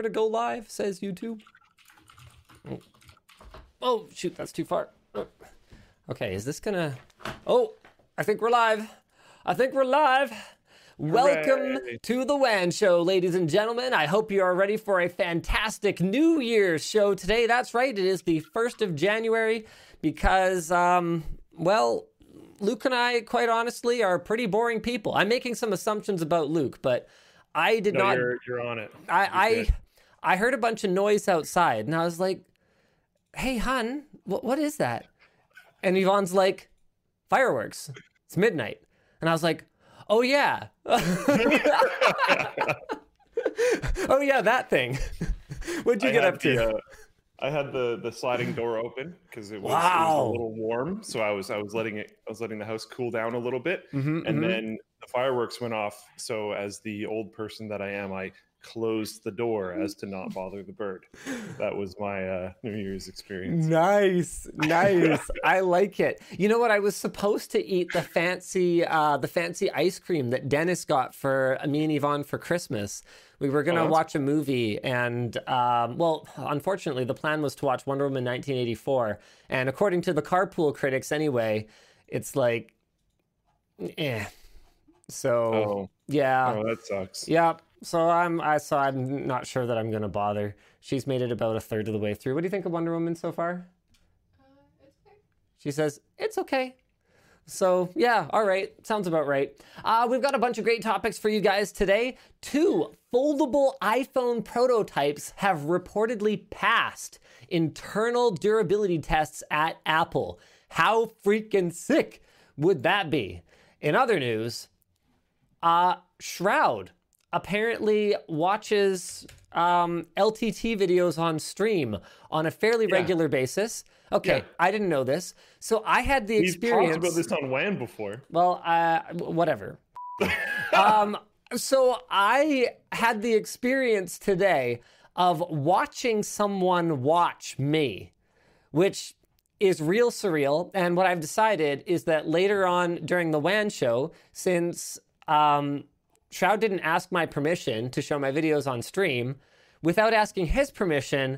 to go live, says YouTube. Oh. oh, shoot, that's too far. Oh. Okay, is this gonna. Oh, I think we're live. I think we're live. Welcome Hooray. to the WAN Show, ladies and gentlemen. I hope you are ready for a fantastic New Year's show today. That's right, it is the 1st of January because, um, well, Luke and I, quite honestly, are pretty boring people. I'm making some assumptions about Luke, but I did No, not. you're you're on it. I I, heard a bunch of noise outside, and I was like, "Hey, hun, what what is that?" And Yvonne's like, "Fireworks. It's midnight." And I was like, "Oh yeah, oh yeah, that thing." What'd you I get up to? the, uh, I had the the sliding door open because it, was- it was a little warm, so I was I was letting it I was letting the house cool down a little bit, Mhm, and mhm. then the fireworks went off. So as the old person that I am, I closed the door as to not bother the bird. That was my uh, New Year's experience. Nice, nice. I like it. You know what? I was supposed to eat the fancy, uh, the fancy ice cream that Dennis got for me and Yvonne for Christmas. We were gonna Oh, watch a movie, and um, well, unfortunately, the plan was to watch Wonder Woman 1984. And according to the carpool critics, anyway, it's like, eh. So Oh, yeah, oh, that sucks. yeah. So I'm I so I'm not sure that I'm gonna bother. She's made it about a third of the way through. What do you think of Wonder Woman so far? She says it's okay. So yeah, all right, sounds about right. Uh, we've got a bunch of great topics for you guys today. Two foldable iPhone prototypes have reportedly passed internal durability tests at Apple. How freaking sick would that be? In other news, uh, Shroud apparently watches um, LTT videos on stream on a fairly regular basis. Okay, Yeah. I didn't know this. So I had the We've experience. talked about this on WAN before. Well, uh, whatever. um, so I had the experience today of watching someone watch me, which is real surreal. And what I've decided is that later on during the WAN show, since um, Shroud didn't ask my permission to show my videos on stream, without asking his permission,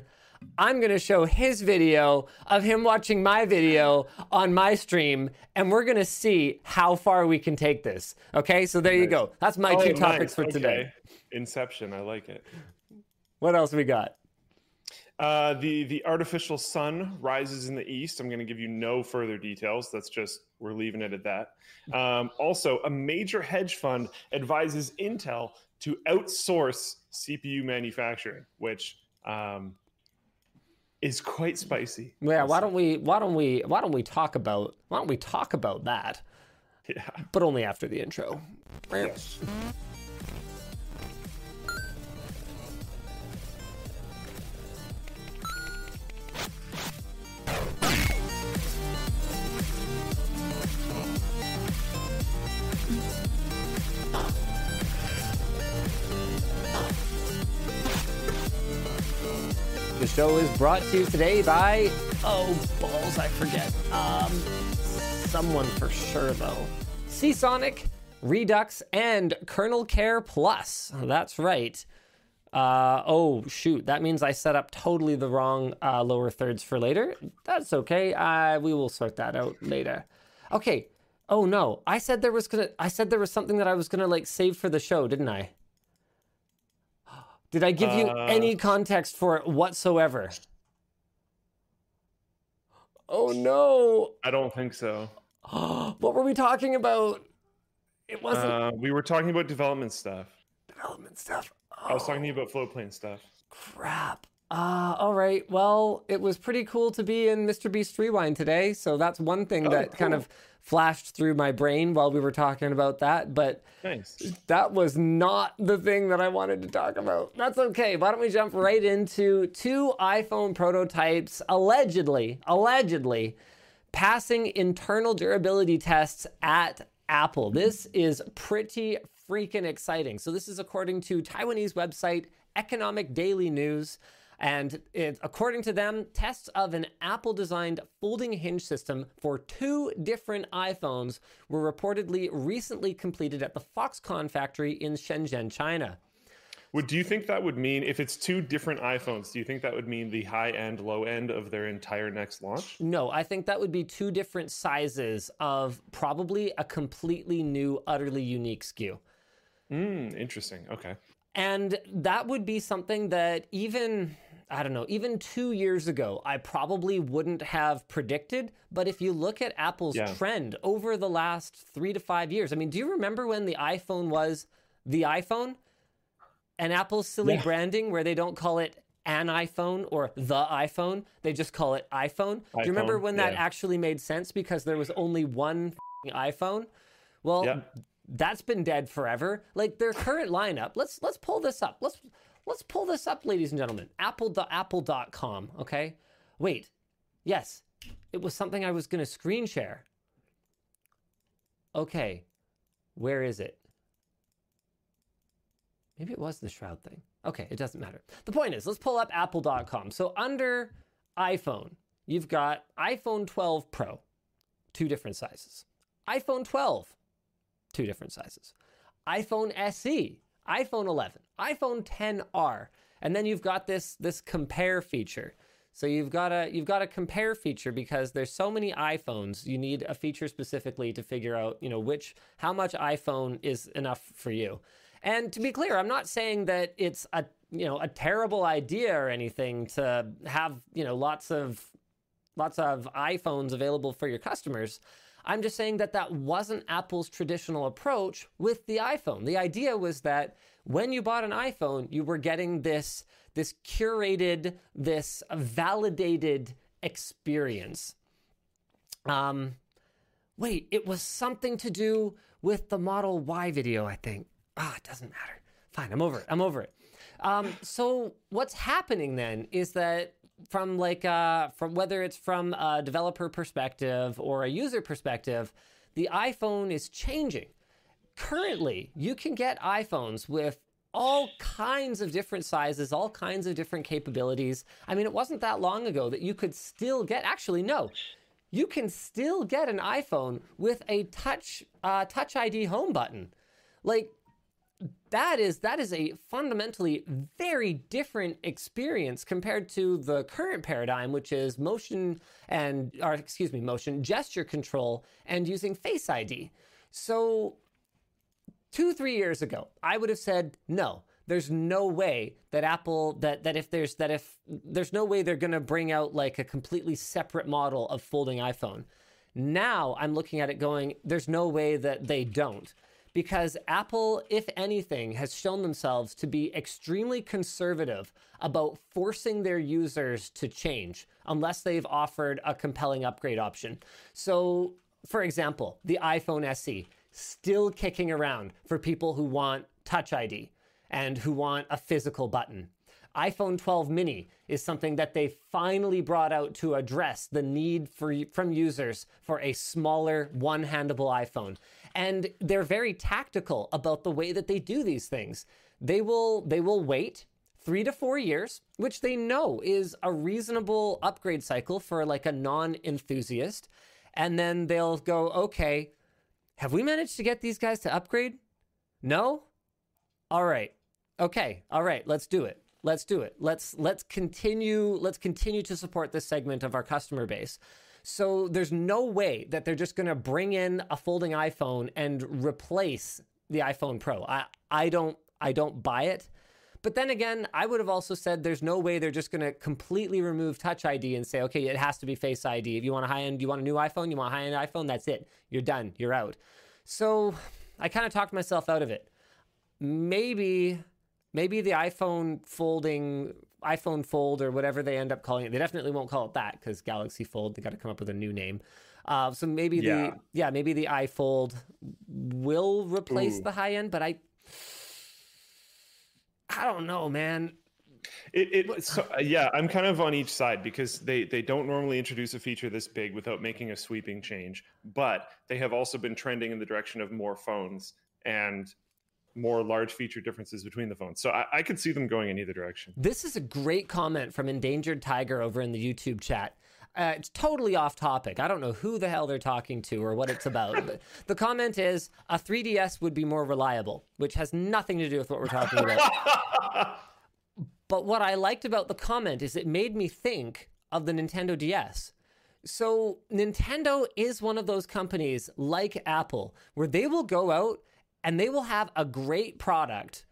I'm going to show his video of him watching my video on my stream, and we're going to see how far we can take this. Okay, so there you go. That's my Oh, two nice. topics for Okay. today. Inception, I like it. What else we got? Uh, the the artificial sun rises in the east. I'm going to give you no further details. That's just we're leaving it at that. Um, also, a major hedge fund advises Intel to outsource CPU manufacturing, which um, is quite spicy. Yeah, why don't we why don't we why don't we talk about why don't we talk about that? Yeah. But only after the intro. Yes. Show is brought to you today by oh balls, I forget. Um, someone for sure though. Seasonic, Redux, and KernelCare Plus. That's right. Uh, oh shoot, that means I set up totally the wrong uh, lower thirds for later. That's okay. Uh, we will sort that out later. Okay. Oh no, I said there was gonna. I said there was something that I was gonna like save for the show, didn't I? Did I give you Uh, any context for it whatsoever? Oh no! I don't think so. what were we talking about? It wasn't Uh, we were talking about development stuff. development stuff. I was talking to you about Floatplane stuff. Crap. Uh, all right. Well, it was pretty cool to be in Mr. Beast Rewind today. So that's one thing Oh, that kind of flashed through my brain while we were talking about that. But Nice. that was not the thing that I wanted to talk about. That's okay. Why don't we jump right into two iPhone prototypes allegedly, allegedly passing internal durability tests at Apple. This is pretty freaking exciting. So this is according to Taiwanese website Economic Daily News. And it, according to them, tests of an Apple designed folding hinge system for two different iPhones were reportedly recently completed at the Foxconn factory in Shenzhen, China. Would do you think that would mean if it's two different iPhones? Do you think that would mean the high end, low end of their entire next launch? No, I think that would be two different sizes of probably a completely new, utterly unique SKU. Mm, interesting. Okay. And that would be something that even, I don't know, even two years ago, I probably wouldn't have predicted. But if you look at Apple's yeah. trend over the last three to five years, I mean, do you remember when the iPhone was the iPhone? And Apple's silly yeah. branding where they don't call it an iPhone or the iPhone, they just call it iPhone. iPhone do you remember when that yeah. actually made sense because there was only one iPhone? Well, that's been dead forever. Like their current lineup. Let's let's pull this up. Let's let's pull this up, ladies and gentlemen. Apple.apple.com. Okay. Wait. Yes. It was something I was gonna screen share. Okay. Where is it? Maybe it was the shroud thing. Okay, it doesn't matter. The point is, let's pull up apple.com. So under iPhone, you've got iPhone 12 Pro, two different sizes. iPhone 12, two different sizes. iPhone SE, iPhone 11, iPhone 10R, and then you've got this this compare feature. So you've got a you've got a compare feature because there's so many iPhones. You need a feature specifically to figure out, you know, which how much iPhone is enough for you. And to be clear, I'm not saying that it's a you know a terrible idea or anything to have you know lots of lots of iPhones available for your customers. I'm just saying that that wasn't Apple's traditional approach with the iPhone. The idea was that when you bought an iPhone, you were getting this this curated, this validated experience. Um, wait, it was something to do with the Model Y video, I think. Ah, oh, it doesn't matter. Fine, I'm over it. I'm over it. Um, so what's happening then is that from like uh, from whether it's from a developer perspective or a user perspective, the iPhone is changing. Currently, you can get iPhones with all kinds of different sizes, all kinds of different capabilities. I mean, it wasn't that long ago that you could still get. Actually, no, you can still get an iPhone with a touch uh, Touch ID home button. Like that is that is a fundamentally very different experience compared to the current paradigm which is motion and or excuse me motion gesture control and using face id so two three years ago i would have said no there's no way that apple that that if there's that if there's no way they're to bring out like a completely separate model of folding iphone. Now i'm looking at it going there's no way that they don't because Apple, if anything, has shown themselves to be extremely conservative about forcing their users to change unless they've offered a compelling upgrade option. So, for example, the iPhone SE still kicking around for people who want Touch ID and who want a physical button iPhone 12 mini is something that they finally brought out to address the need for, from users for a smaller, one handable iPhone. And they're very tactical about the way that they do these things. They will, they will wait three to four years, which they know is a reasonable upgrade cycle for like a non enthusiast. And then they'll go, okay, have we managed to get these guys to upgrade? No? All right. Okay. All right. Let's do it let's do it. Let's let's continue let's continue to support this segment of our customer base. So there's no way that they're just going to bring in a folding iPhone and replace the iPhone Pro. I I don't I don't buy it. But then again, I would have also said there's no way they're just going to completely remove Touch ID and say, okay, it has to be Face ID. If you want a high end, you want a new iPhone, you want a high end iPhone, that's it. You're done. You're out. So I kind of talked myself out of it. Maybe maybe the iPhone folding iPhone Fold or whatever they end up calling it. They definitely won't call it that because Galaxy Fold. They got to come up with a new name. Uh, so maybe yeah. the yeah maybe the iFold will replace Ooh. the high end, but I I don't know, man. It, it so, uh, yeah, I'm kind of on each side because they they don't normally introduce a feature this big without making a sweeping change, but they have also been trending in the direction of more phones and more large feature differences between the phones. So I, I could see them going in either direction. This is a great comment from Endangered Tiger over in the YouTube chat. Uh, it's totally off topic. I don't know who the hell they're talking to or what it's about. but the comment is a 3DS would be more reliable, which has nothing to do with what we're talking about. but what I liked about the comment is it made me think of the Nintendo DS. So, Nintendo is one of those companies like Apple where they will go out and they will have a great product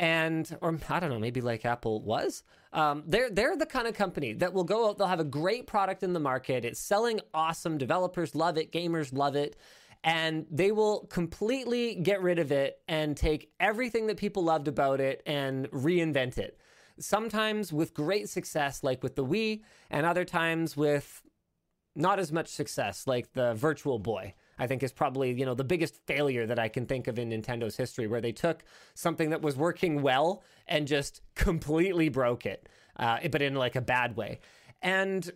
and or I don't know, maybe like Apple was. Um, they're they're the kind of company that will go out. They'll have a great product in the market. It's selling awesome. Developers love it. Gamers love it. And they will completely get rid of it and take everything that people loved about it and reinvent it. Sometimes with great success, like with the Wii, and other times with not as much success, like the Virtual Boy. I think is probably you know the biggest failure that I can think of in Nintendo's history, where they took something that was working well and just completely broke it, uh, but in like a bad way. And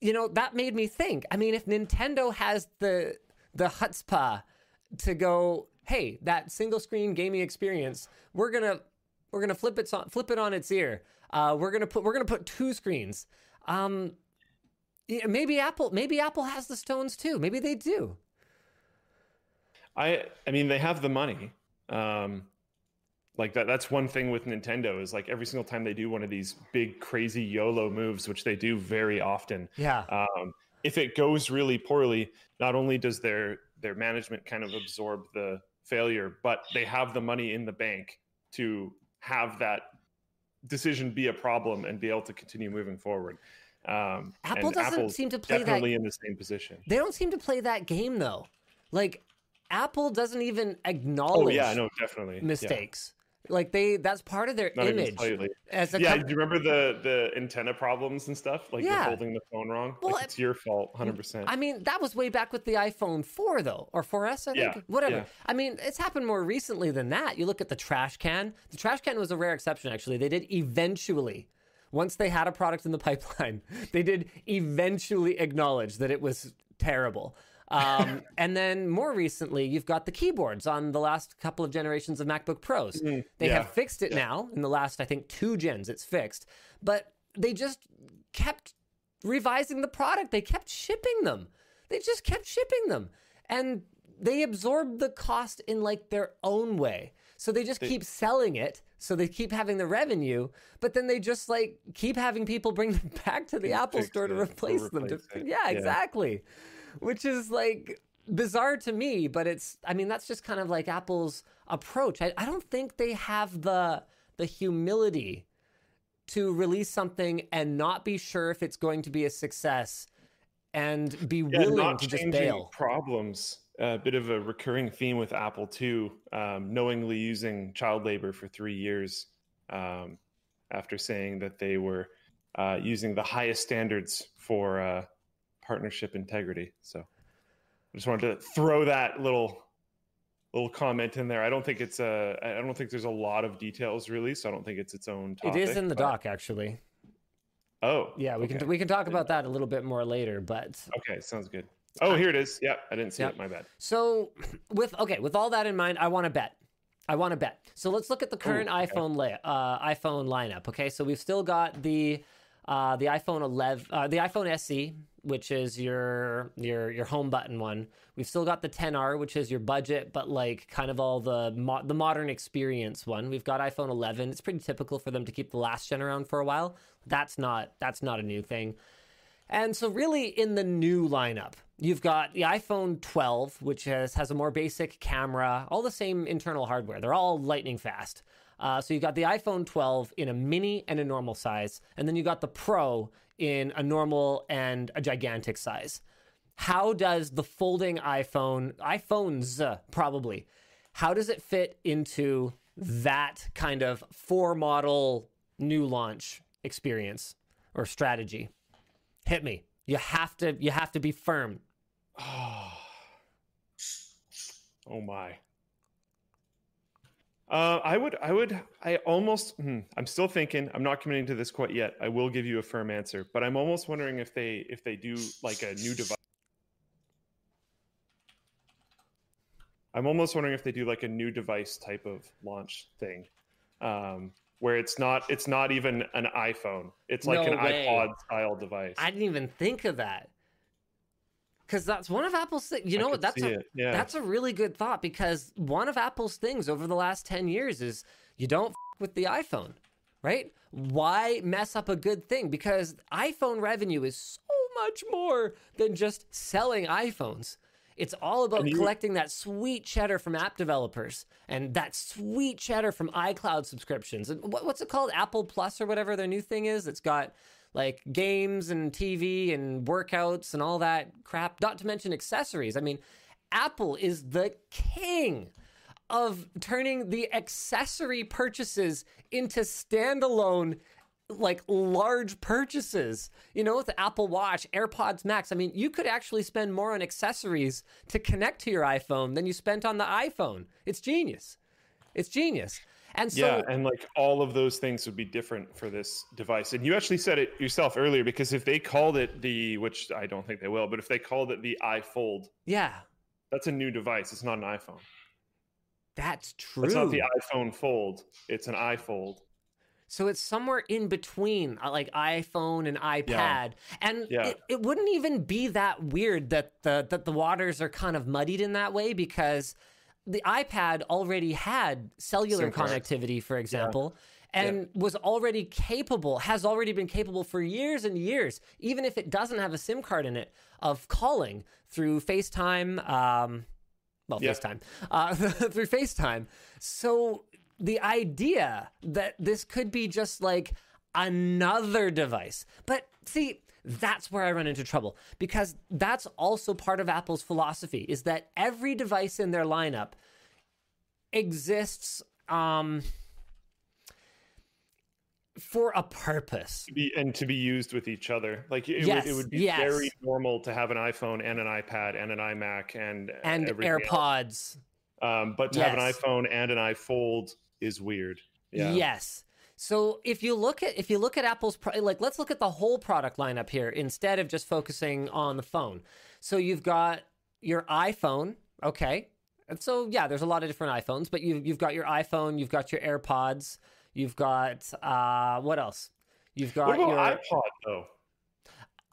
you know that made me think. I mean, if Nintendo has the the chutzpah to go, hey, that single screen gaming experience, we're gonna we're gonna flip it on, flip it on its ear. Uh, we're gonna put we're gonna put two screens. Um, yeah, maybe Apple maybe Apple has the stones too. Maybe they do. I I mean they have the money. Um, like that that's one thing with Nintendo is like every single time they do one of these big crazy YOLO moves, which they do very often. Yeah. Um, if it goes really poorly, not only does their their management kind of absorb the failure, but they have the money in the bank to have that decision be a problem and be able to continue moving forward. Um, Apple doesn't Apple's seem to play definitely that. in the same position. They don't seem to play that game though. Like Apple doesn't even Oh acknowledge yeah, no, definitely Yeah. mistakes. Like they that's part of their Not image as a Yeah, do you remember the the antenna problems and stuff? Like Yeah. you're holding the phone wrong. Well, like it's your fault, hundred percent. I mean, that was way back with the iPhone 4, though, or 4S, I think. Yeah, Whatever. yeah. I mean, it's happened more recently than that. You look at the trash can. The trash can was a rare exception, actually. They did eventually, once they had a product in the pipeline, they did eventually acknowledge that it was terrible. Um, and then more recently, you've got the keyboards on the last couple of generations of MacBook Pros. They Mm, yeah, have fixed it now. In the last, I think, two gens, it's fixed. But they just kept revising the product. They kept shipping them. They just kept shipping them. And they absorbed the cost in like their own way. So they just keep selling it. So they keep having the revenue, but then they just like keep having people bring them back to the Apple store to replace them. To, replace yeah, Yeah. exactly. Which is like bizarre to me, but it's I mean that's just kind of like Apple's approach. I, I don't think they have the the humility to release something and not be sure if it's going to be a success and be yeah, willing to just bail. problems. A bit of a recurring theme with Apple too, um, knowingly using child labor for three years um, after saying that they were uh, using the highest standards for uh, partnership integrity. So I just wanted to throw that little little comment in there. I don't think it's a. I don't think there's a lot of details really, so I don't think it's its own topic. it is in the but- doc actually. Oh, Yeah, we okay. can we can talk about that a little bit more later, but Okay, sounds good. Oh, here it is. Yeah, I didn't see Yeah. it. My bad. So, with okay, with all that in mind, I want to bet. I want to bet. So let's look at the current okay. iPhone lay, uh, iPhone lineup. Okay, so we've still got the uh, the iPhone 11, uh, the iPhone SE, which is your your your home button one. We've still got the 10R, which is your budget, but like kind of all the mo- the modern experience one. We've got iPhone 11. It's pretty typical for them to keep the last gen around for a while. That's not that's not a new thing. And so, really, in the new lineup, you've got the iPhone 12, which has, has a more basic camera, all the same internal hardware. They're all lightning fast. Uh, so, you've got the iPhone 12 in a mini and a normal size, and then you got the Pro in a normal and a gigantic size. How does the folding iPhone, iPhones probably, how does it fit into that kind of four model new launch experience or strategy? hit me you have to you have to be firm oh my. Uh, I would, I would, I almost, hmm, I'm still thinking. I'm not committing to this quite yet. I will give you a firm answer, but I'm almost wondering if they, if they do like a new device. I'm almost wondering if they do like a new device type of launch thing, um, where it's not it's not even an iPhone. It's like No an way. iPod style device. I didn't even think of that. Because that's one of Apple's things. You know what? That's a, yeah. that's a really good thought because one of Apple's things over the last 10 years is you don't f- with the iPhone, right? Why mess up a good thing? Because iPhone revenue is so much more than just selling iPhones. It's all about you- collecting that sweet cheddar from app developers and that sweet cheddar from iCloud subscriptions. And what, what's it called? Apple Plus or whatever their new thing is. It's got like games and TV and workouts and all that crap, not to mention accessories. I mean, Apple is the king of turning the accessory purchases into standalone like large purchases. You know with the apple watch airpods max i mean you could actually spend more on accessories to connect to your iphone than you spent on the iphone. It's genius. It's genius and so yeah, and like all of those things would be different for this device. And you actually said it yourself earlier because if they called it the, which I don't think they will, but if they called it the iFold, yeah that's a new device. It's not an iPhone. that's true It's not the iPhone Fold. It's an iFold. So it's somewhere in between, uh, like iPhone and iPad, and Yeah. it, it wouldn't even be that weird that the that the waters are kind of muddied in that way because the iPad already had cellular SIM connectivity, for example, and was already capable, has already been capable for years and years, even if it doesn't have a SIM card in it, of calling through FaceTime. Um, well, Yeah. FaceTime, uh, through FaceTime. So the idea that this could be just like another device, but see, that's where I run into trouble because that's also part of Apple's philosophy is that every device in their lineup exists um, for a purpose. To be, and to be used with each other. Like it, Yes, would, it would be yes. very normal to have an iPhone and an iPad and an iMac and And. AirPods. Um, but to have an iPhone and an iFold is weird. Yeah. Yes. So if you look at if you look at Apple's pro- like let's look at the whole product lineup here instead of just focusing on the phone. So you've got your iPhone, okay? And so yeah, there's a lot of different iPhones, but you you've got your iPhone, you've got your AirPods, you've got uh what else? You've got What about your iPod though?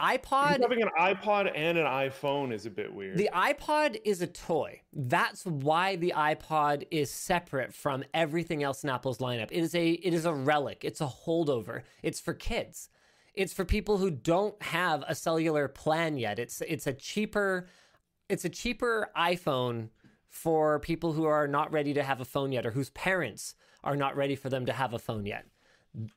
iPod. Having an iPod and an iPhone is a bit weird. The iPod is a toy. That's why the iPod is separate from everything else in Apple's lineup. It is a it is a relic. It's a holdover. It's for kids. It's for people who don't have a cellular plan yet. It's it's a cheaper it's a cheaper iPhone for people who are not ready to have a phone yet or whose parents are not ready for them to have a phone yet.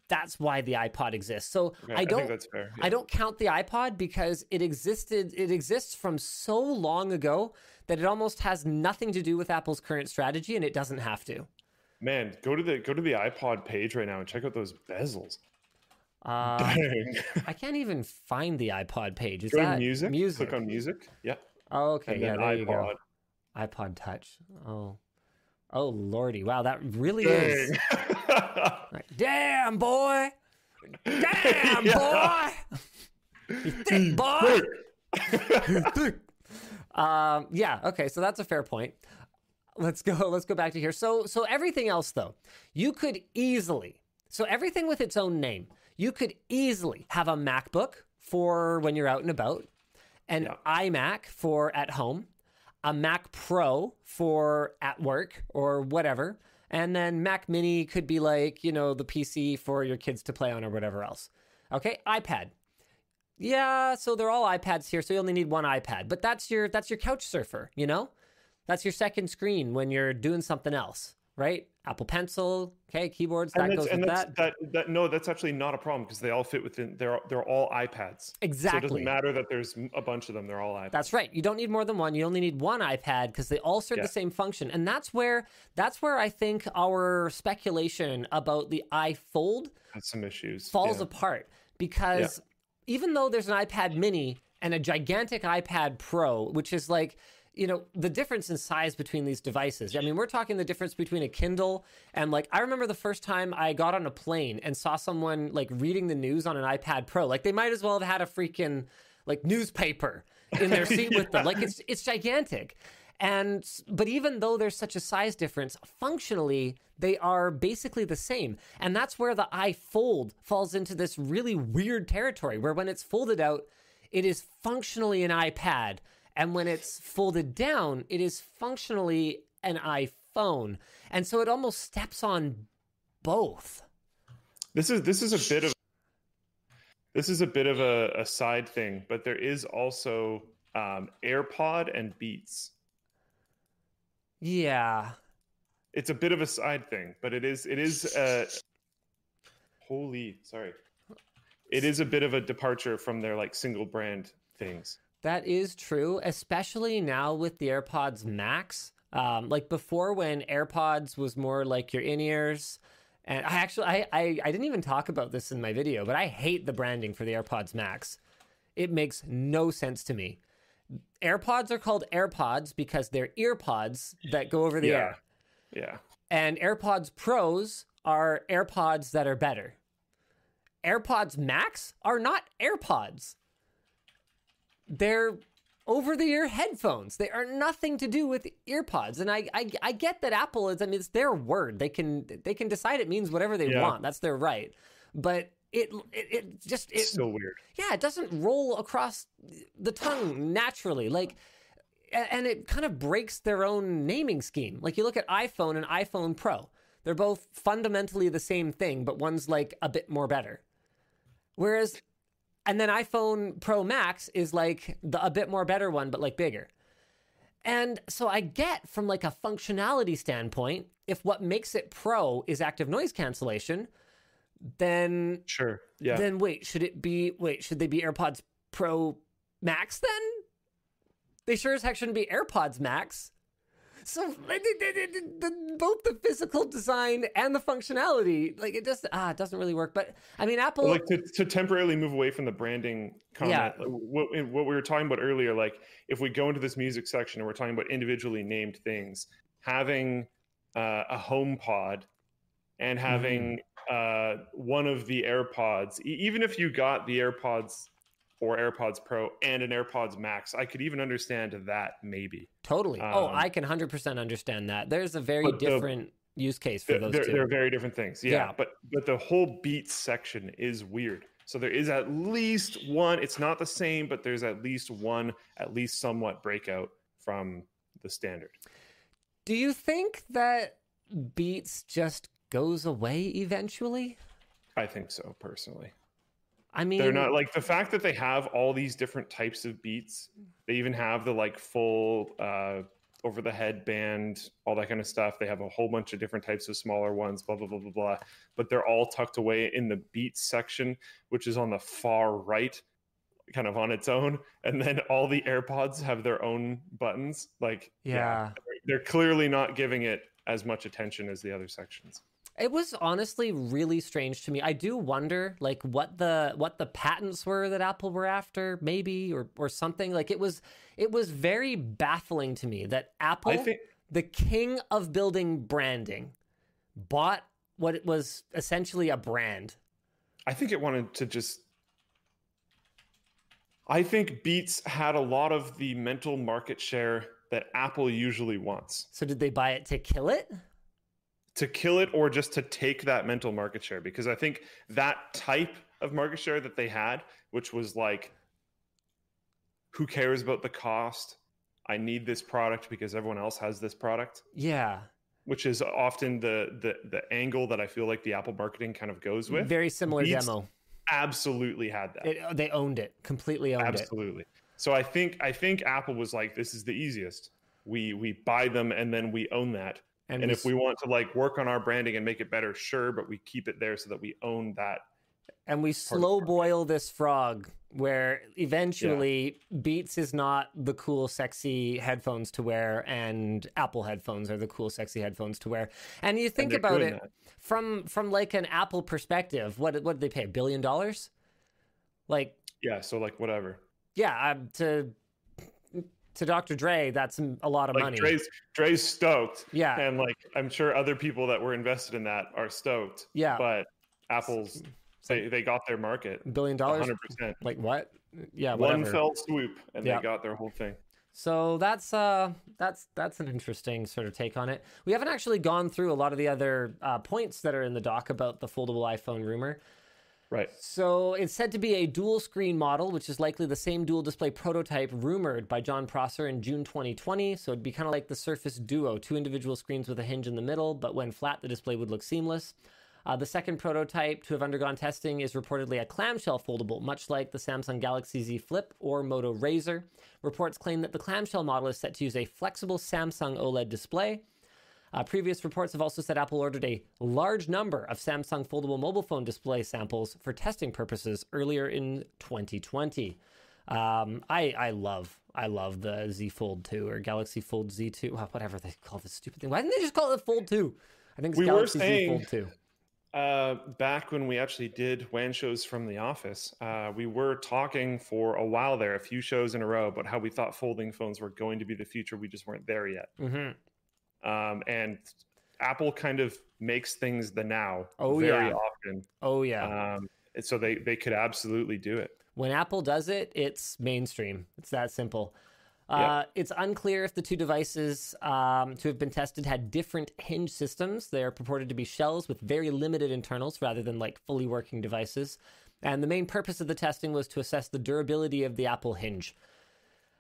That's why the iPod exists. So Yeah, I don't think that's fair. I don't count the iPod because it existed it exists from so long ago that it almost has nothing to do with Apple's current strategy and it doesn't have to. Man, go to the go to the iPod page right now and check out those bezels. Uh, Dang. I can't even find the iPod page. Is go that music. Music. Click on music. Yeah. Oh, okay, And yeah, there you iPod. go. iPod Touch. Oh, oh, lordy! Wow, that really is. Like, Damn, boy! Damn, boy! You thick boy! um, yeah. Okay. So that's a fair point. Let's go. Let's go back to here. So, so everything else though, you could easily. So everything with its own name, you could easily have a MacBook for when you're out and about, an Yeah. iMac for at home, a Mac Pro for at work or whatever, and then Mac Mini could be like you know the PC for your kids to play on or whatever else. Okay, iPad. Yeah, so they're all iPads here, so you only need one iPad. But that's your that's your couch surfer, you know? That's your second screen when you're doing something else, right? Apple Pencil, okay, keyboards, that and that's, goes and with that. that. That no, that's actually not a problem because they all fit within. They're they're all iPads. Exactly. So it doesn't matter that there's a bunch of them. They're all iPads. That's right. You don't need more than one. You only need one iPad because they all serve Yeah. the same function. And that's where that's where I think our speculation about the iFold Has some issues. falls yeah. apart because even though there's an iPad mini and a gigantic iPad Pro, which is like, you know, the difference in size between these devices. I mean, we're talking the difference between a Kindle and like, I remember the first time I got on a plane and saw someone like reading the news on an iPad Pro. Like, they might as well have had a freaking like newspaper in their seat with them. Like, it's it's gigantic. And but even though there's such a size difference, functionally they are basically the same. And that's where the iFold falls into this really weird territory where when it's folded out, it is functionally an iPad, and when it's folded down, it is functionally an iPhone. And so it almost steps on both. This is this is a bit of this is a bit of a, a side thing, but there is also um, AirPod and Beats. Yeah, it's a bit of a side thing, but it is it is uh, holy sorry, it is a bit of a departure from their like single brand things. That is true, especially now with the AirPods Max. Um, like before, when AirPods was more like your in ears. And I actually, I, I, I didn't even talk about this in my video, but I hate the branding for the AirPods Max. It makes no sense to me. AirPods are called AirPods because they're earpods that go over the Yeah. air. Yeah, And AirPods Pros are AirPods that are better. AirPods Max are not AirPods. They're over the ear headphones. They are nothing to do with earpods. And I, I I get that Apple is I mean it's their word. They can they can decide it means whatever they Yeah. want. That's their right. But it it, it just it it's still weird. yeah, it doesn't roll across the tongue naturally. Like, and it kind of breaks their own naming scheme. Like, you look at iPhone and iPhone Pro, they're both fundamentally the same thing, but one's like a bit more better. Whereas, and then iPhone Pro Max is like the a bit more better one, but like bigger. And so I get from like a functionality standpoint, if what makes it pro is active noise cancellation, then Sure. Yeah. then wait, should it be wait, should they be AirPods Pro Max then? They sure as heck shouldn't be AirPods Max. So both the physical design and the functionality, like it just ah, it doesn't really work. But I mean, Apple, Well, like to, to temporarily move away from the branding comment Yeah. what, what we were talking about earlier like if we go into this music section and we're talking about individually named things having uh, a home pod and having uh, one of the airpods even if you got the airpods or airpods pro and an airpods max i could even understand that maybe totally. oh, um, I can hundred percent understand that. There's a very but the- different use case for they're, those they're, 2 they're very different things yeah, Yeah. but but the whole beats section is weird so there is at least one it's not the same but there's at least one at least somewhat breakout from the standard Do you think that Beats just goes away eventually? i think so personally I mean, they're not like the fact that they have all these different types of beats they even have the like full uh over the head band all that kind of stuff. They have a whole bunch of different types of smaller ones blah blah blah blah blah. But they're all tucked away in the beats section which is on the far right kind of on its own. And then all the airpods have their own buttons. Like yeah. they're clearly not giving it as much attention as the other sections It was honestly really strange to me. I do wonder like what the what the patents were that Apple were after, maybe or or something. Like it was it was very baffling to me that Apple, think the king of building branding, bought what it was essentially a brand. I think it wanted to just. I think Beats had a lot of the mental market share that Apple usually wants So did they buy it to kill it? To kill it or just to take that mental market share because I think that type of market share that they had, which was like, who cares about the cost? I need this product because everyone else has this product. Yeah. Which is often the the the angle that I feel like the Apple marketing kind of goes with. Very similar Beats demo. Absolutely had that. It, they owned it. Completely owned it. absolutely so i think i think apple was like this is the easiest we we buy them and then we own that and, we if we want to like work on our branding and make it better sure but we keep it there so that we own that and we slow boil this frog where eventually Beats is not the cool sexy headphones to wear and Apple headphones are the cool sexy headphones to wear. And you think they're about it that. from from like an Apple perspective, what what did they pay? A billion dollars? Like yeah so like whatever yeah, um, to to Dr. Dre, that's a lot of like money. dre's dre's stoked Yeah. and like i'm sure other people that were invested in that are stoked Yeah. but apple's they, they got their market billion dollars? 100% Like what? Yeah, one fell swoop and Yeah. they got their whole thing So that's uh that's that's an interesting sort of take on it. We haven't actually gone through a lot of the other uh, points that are in the doc about the foldable iPhone rumor. Right. So it's said to be a dual screen model, which is likely the same dual display prototype rumored by Jon Prosser in June 2020. So it'd be kind of like the Surface Duo, two individual screens with a hinge in the middle, but when flat, the display would look seamless. Uh, the second prototype to have undergone testing is reportedly a clamshell foldable, much like the Samsung Galaxy Z Flip or Moto Razr. Reports claim that the clamshell model is set to use a flexible Samsung OLED display. Uh, previous reports have also said Apple ordered a large number of Samsung foldable mobile phone display samples for testing purposes earlier in 2020. Um, I I love I love the Z Fold 2 or Galaxy Fold Z2, whatever they call this stupid thing. Why didn't they just call it the Fold 2? I think it's we Galaxy were saying, Z Fold 2. Uh, back when we actually did WAN shows from the office, uh, we were talking for a while there, a few shows in a row, about how we thought folding phones were going to be the future. We just weren't there yet. Mm-hmm. Um, and Apple kind of makes things the now Oh, very yeah. often. Oh yeah. Um, so they, they could absolutely do it. When Apple does it, it's mainstream. It's that simple. Uh, Yeah. It's unclear if the two devices um, to have been tested had different hinge systems. They are purported to be shells with very limited internals rather than like fully working devices. And the main purpose of the testing was to assess the durability of the Apple hinge.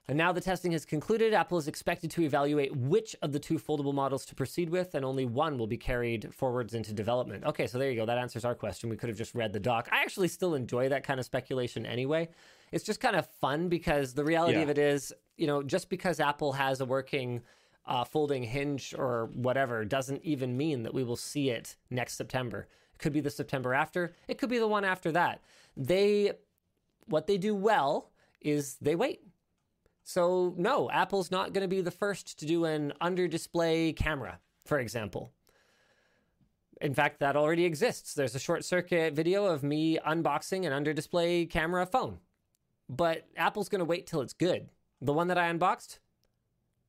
And now the testing has concluded. Apple is expected to evaluate which of the two foldable models to proceed with, and only one will be carried forwards into development. Okay, so there you go. That answers our question. We could have just read the doc. I actually still enjoy that kind of speculation anyway. It's just kind of fun because the reality Yeah. of it is, you know, just because Apple has a working uh, folding hinge or whatever doesn't even mean that we will see it next September. It could be the September after, it could be the one after that. They, what they do well is they wait. So, no, Apple's not going to be the first to do an under display camera, for example. In fact, that already exists. There's a short circuit video of me unboxing an under display camera phone. But Apple's going to wait till it's good. The one that I unboxed,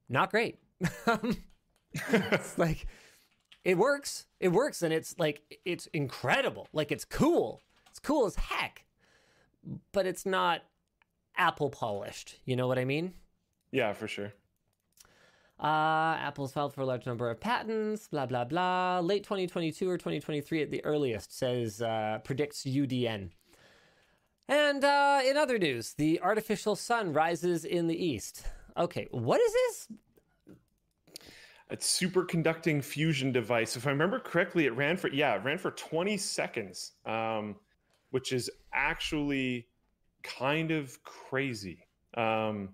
not great. it's like, it works. It works. And it's like, it's incredible. Like, it's cool. It's cool as heck. But it's not Apple polished. You know what I mean? Yeah, for sure. Uh, Apple's filed for a large number of patents, blah, blah, blah. Late 2022 or 2023 at the earliest, says, uh, predicts UDN. And uh, in other news, the artificial sun rises in the east. Okay, what is this? A superconducting fusion device. If I remember correctly, it ran for yeah, it ran for 20 seconds, um, which is actually kind of crazy. Um,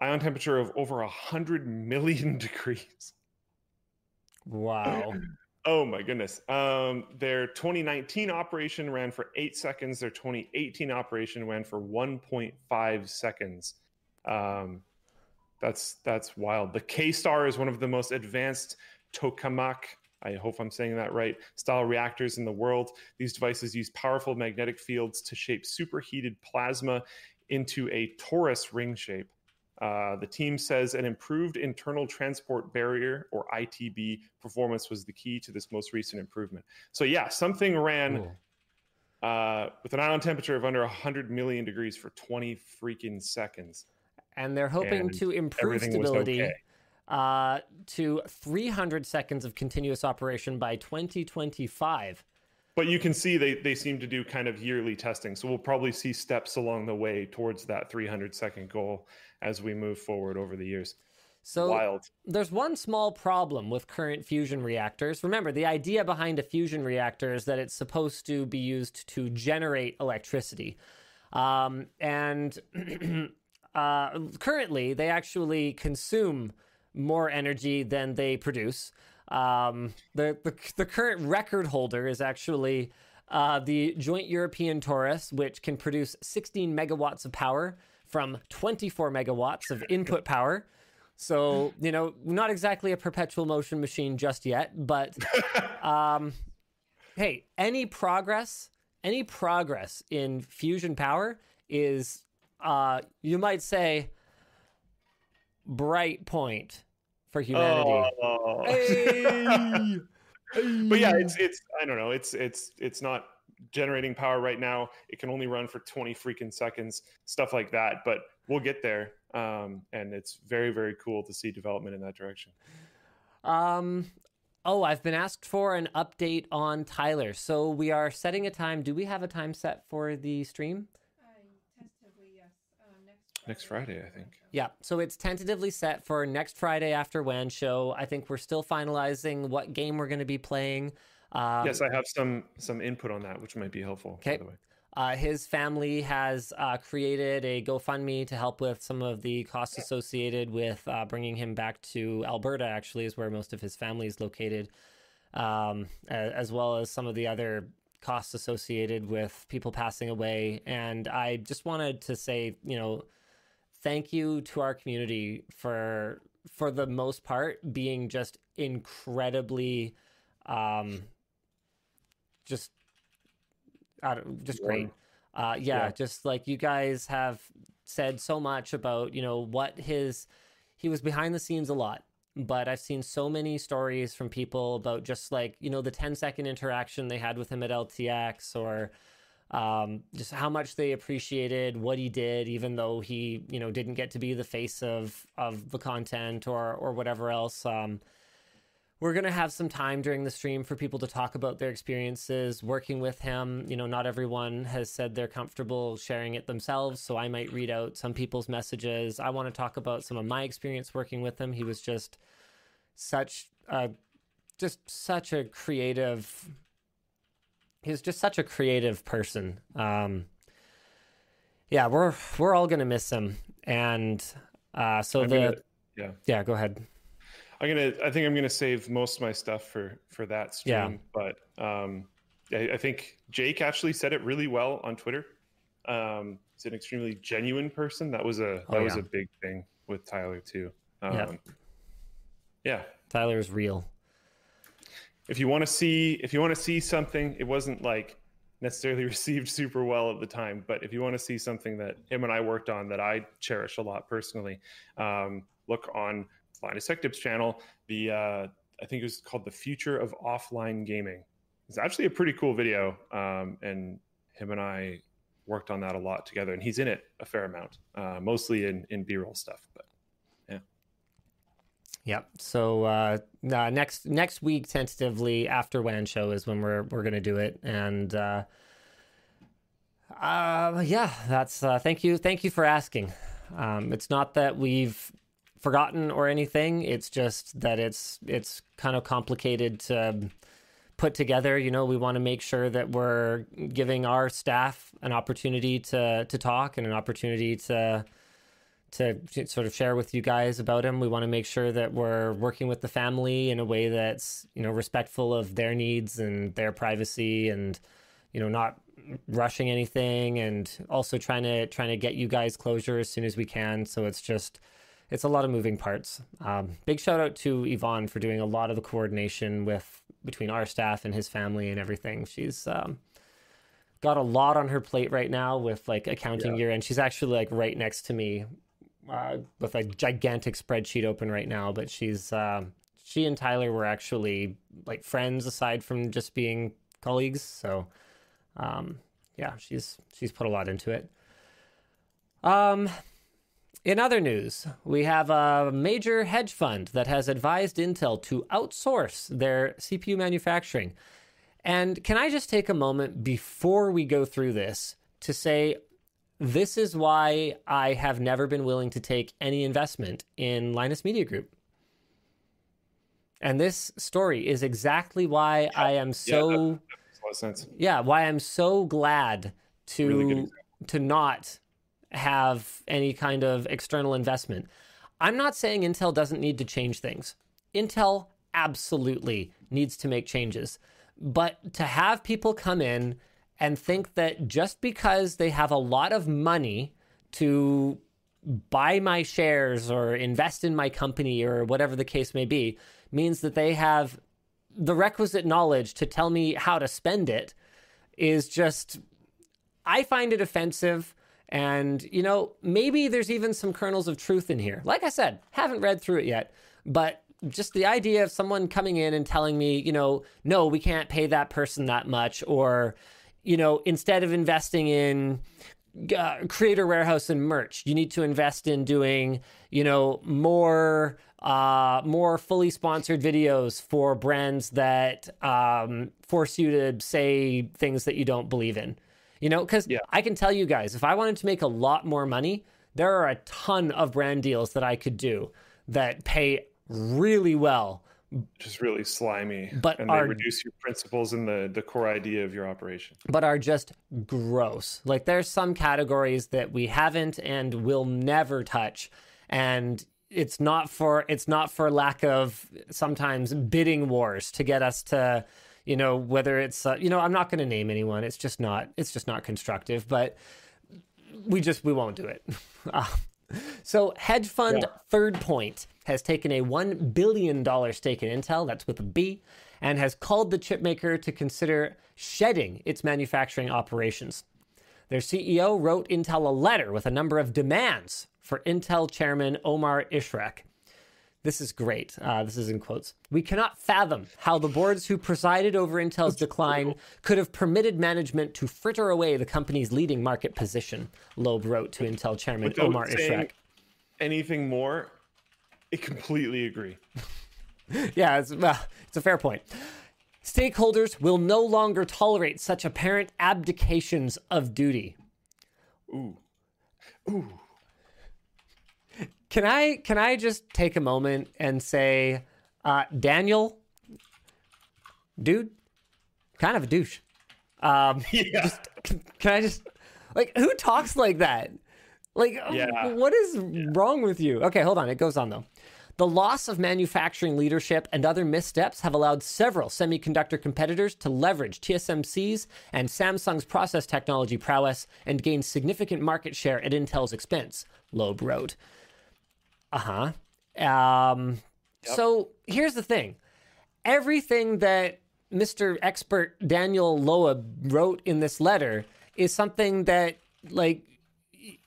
ion temperature of over a hundred million degrees. Wow. Oh my goodness. Um, their 2019 operation ran for eight seconds. Their 2018 operation ran for 1.5 seconds. Um, that's that's wild. The KSTAR is one of the most advanced tokamak. I hope I'm saying that right. Style reactors in the world. These devices use powerful magnetic fields to shape superheated plasma into a torus ring shape. Uh, the team says an improved internal transport barrier, or ITB, performance was the key to this most recent improvement. So, yeah, something ran Cool. uh, with an ion temperature of under 100 million degrees for 20 freaking seconds. And they're hoping And to improve stability okay. Uh, to 300 seconds of continuous operation by 2025. But you can see they, they seem to do kind of yearly testing. So, we'll probably see steps along the way towards that 300 second goal as we move forward over the years. So Wild. there's one small problem with current fusion reactors. Remember, the idea behind a fusion reactor is that it's supposed to be used to generate electricity. Um, and uh, currently, they actually consume more energy than they produce. Um, the, the, the current record holder is actually uh, the Joint European Torus, which can produce 16 megawatts of power from 24 megawatts of input power. So, you know, not exactly a perpetual motion machine just yet, but um, hey, any progress, any progress in fusion power is, uh, you might say, bright point for humanity. Oh. Hey! but yeah, it's it's I don't know. It's it's it's not generating power right now. It can only run for 20 freaking seconds, stuff like that. But we'll get there. um, and it's very very cool to see development in that direction. Um, oh, I've been asked for an update on Tyler. So we are setting a time. Do we have a time set for the stream? Next Friday, I think. Yeah, so it's tentatively set for next Friday after WAN show. I think we're still finalizing what game we're going to be playing. Um, yes, I have some some input on that, which might be helpful. Okay. Uh, his family has uh, created a GoFundMe to help with some of the costs associated with uh, bringing him back to Alberta. Actually, is where most of his family is located, um, as well as some of the other costs associated with people passing away. And I just wanted to say, you know, thank you to our community for for the most part being just incredibly um just I don't, just great. Uh, yeah, yeah, just like you guys have said so much about, you know, what his he was behind the scenes a lot, but I've seen so many stories from people about just like, you know, the 10 second interaction they had with him at LTX or um, just how much they appreciated what he did, even though he, you know, didn't get to be the face of of the content or or whatever else. Um, we're gonna have some time during the stream for people to talk about their experiences working with him. You know, not everyone has said they're comfortable sharing it themselves, so I might read out some people's messages. I want to talk about some of my experience working with him. He was just such a just such a creative he's just such a creative person. Um, yeah, we're we're all gonna miss him, and uh, so I'm the gonna, yeah yeah go ahead. I'm gonna I think I'm gonna save most of my stuff for for that stream, yeah. but um, I, I think Jake actually said it really well on Twitter. Um, he's an extremely genuine person. That was a oh, that was a big thing with Tyler too. Um, yeah. yeah, is real if you want to see if you want to see something, it wasn't like necessarily received super well at the time, but if you want to see something that him and I worked on that I cherish a lot personally, um, look on Linus Tech Tips channel. The uh, I think it was called the future of offline gaming. It's actually a pretty cool video, um, and him and I worked on that a lot together. And he's in it a fair amount, uh, mostly in in B roll stuff, but Yep. So uh, uh, next next week, tentatively after WAN show is when we're we're gonna do it, and uh, uh, yeah, that's uh, thank you thank you for asking. Um, it's not that we've forgotten or anything. It's just that it's it's kind of complicated to put together. You know, we want to make sure that we're giving our staff an opportunity to to talk and an opportunity to to sort of share with you guys about him. We want to make sure that we're working with the family in a way that's, you know, respectful of their needs and their privacy and, you know, not rushing anything and also trying to trying to get you guys closure as soon as we can. So it's just it's a lot of moving parts. Um, big shout out to Yvonne for doing a lot of the coordination with between our staff and his family and everything. She's um, got a lot on her plate right now with like accounting yeah. year and she's actually like right next to me uh, with a gigantic spreadsheet open right now, but she's uh, she and Tyler were actually like friends aside from just being colleagues. So um, yeah, she's she's put a lot into it. Um, in other news, we have a major hedge fund that has advised Intel to outsource their CPU manufacturing. And can I just take a moment before we go through this to say this is why I have never been willing to take any investment in Linus Media Group. And this story is exactly why yeah, I am so yeah, yeah, why I'm so glad to really to not have any kind of external investment. I'm not saying Intel doesn't need to change things. Intel absolutely needs to make changes. But to have people come in and think that just because they have a lot of money to buy my shares or invest in my company or whatever the case may be means that they have the requisite knowledge to tell me how to spend it is just I find it offensive and you know maybe there's even some kernels of truth in here. Like I said, haven't read through it yet, but just the idea of someone coming in and telling me, you know, no, we can't pay that person that much or you know, instead of investing in uh, creator warehouse and merch. You need to invest in doing, you know, more uh, more fully sponsored videos for brands that um, force you to say things that you don't believe in. You know, because Yeah. I can tell you guys, if I wanted to make a lot more money, there are a ton of brand deals that I could do that pay really well. Just really slimy. But and are- they reduce your principles and the, the core idea of your operation. but are just gross. Like there's some categories that we haven't and will never touch and it's not for it's not for lack of sometimes bidding wars to get us to you know whether it's uh, you know I'm not going to name anyone it's just not it's just not constructive but we just we won't do it. So hedge fund Yeah. Third Point has taken a one billion dollar stake in Intel. That's with a B, and has called the chipmaker to consider shedding its manufacturing operations. Their CEO wrote Intel a letter with a number of demands for Intel chairman Omar Ishrak. This is great. Uh, this is in quotes. We cannot fathom how the boards who presided over Intel's decline could have permitted management to fritter away the company's leading market position, Loeb wrote to Intel chairman Without Omar Ishrak. anything more, I completely agree. Yeah, it's, well, it's a fair point. Stakeholders will no longer tolerate such apparent abdications of duty. Ooh. Ooh. Can I can I just take a moment and say, uh, Daniel, dude, kind of a douche. Um, Yeah. just can, can I just like who talks like that? Like, Yeah. what is wrong with you? Okay, hold on. It goes on though. The loss of manufacturing leadership and other missteps have allowed several semiconductor competitors to leverage TSMC's and Samsung's process technology prowess and gain significant market share at Intel's expense, Loeb wrote. Uh huh. Um, So here's the thing everything that Mr. Expert Daniel Loeb wrote in this letter is something that, like,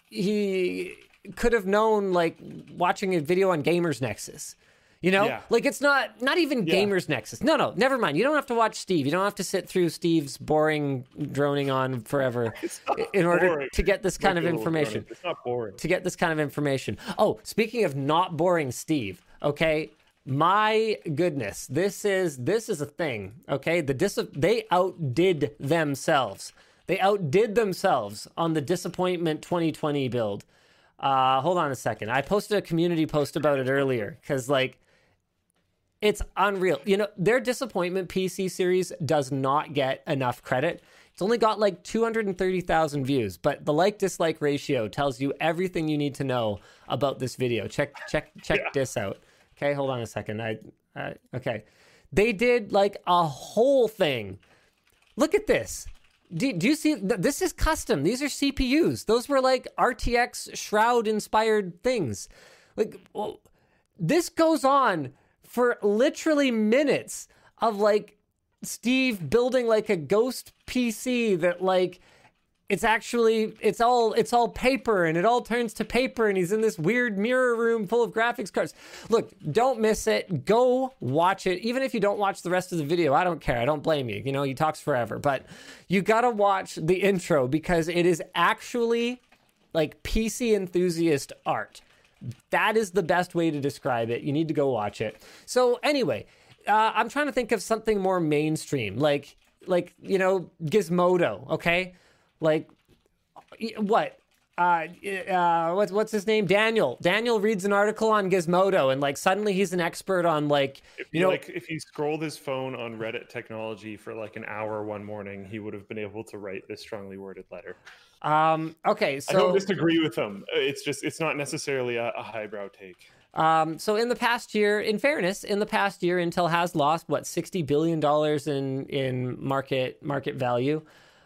he could have known, like, watching a video on Gamers Nexus. You know, Yeah. like it's not not even Yeah. Gamers Nexus. No, no, never mind. You don't have to watch Steve. You don't have to sit through Steve's boring droning on forever in order boring. to get this kind of Look at what we're information. It's not boring. to get this kind of information. Oh, speaking of not boring Steve, okay? My goodness, this is this is a thing, okay? The dis- they outdid themselves. They outdid themselves on the disappointment 2020 build. Uh, hold on a second. I posted a community post about it earlier because like it's unreal. You know, their disappointment PC series does not get enough credit. It's only got like 230,000 views, but the like dislike ratio tells you everything you need to know about this video. Check check check Yeah. this out. Okay, hold on a second. I uh, okay. They did like a whole thing. Look at this. Do, do you see? This is custom. These are CPUs. Those were like RTX Shroud inspired things. Like, well, this goes on for literally minutes of like Steve building like a ghost PC that like it's actually it's all it's all paper and it all turns to paper and he's in this weird mirror room full of graphics cards. Look, don't miss it. Go watch it. Even if you don't watch the rest of the video, I don't care. I don't blame you. You know, he talks forever, but you got to watch the intro because it is actually like PC enthusiast art. That is the best way to describe it. You need to go watch it. So anyway, uh, I'm trying to think of something more mainstream, like like you know Gizmodo. Okay, like what? Uh, uh, what's what's his name? Daniel. Daniel reads an article on Gizmodo, and like suddenly he's an expert on like If you you know like if he scrolled his phone on Reddit technology for like an hour one morning, he would have been able to write this strongly worded letter. Um okay I don't disagree with them. It's just it's not necessarily a, a highbrow take. Um, so in the past year, in fairness, in the past year, Intel has lost what sixty billion dollars in in market market value.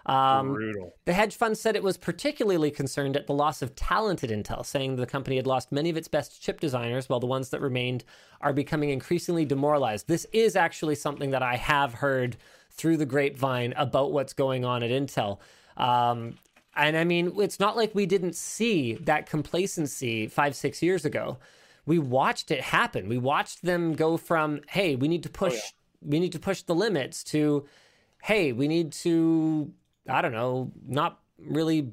Um, Brutal. the hedge fund said it was particularly concerned at the loss of talented Intel, saying the company had lost many of its best chip designers, while the ones that remained are becoming increasingly demoralized. This is actually something that I have heard through the grapevine about what's going on at Intel. Um, and I mean, it's not like we didn't see that complacency five, six years ago. We watched it happen. We watched them go from, hey, we need to push, we need to push the limits to, hey, we need to, I don't know, not really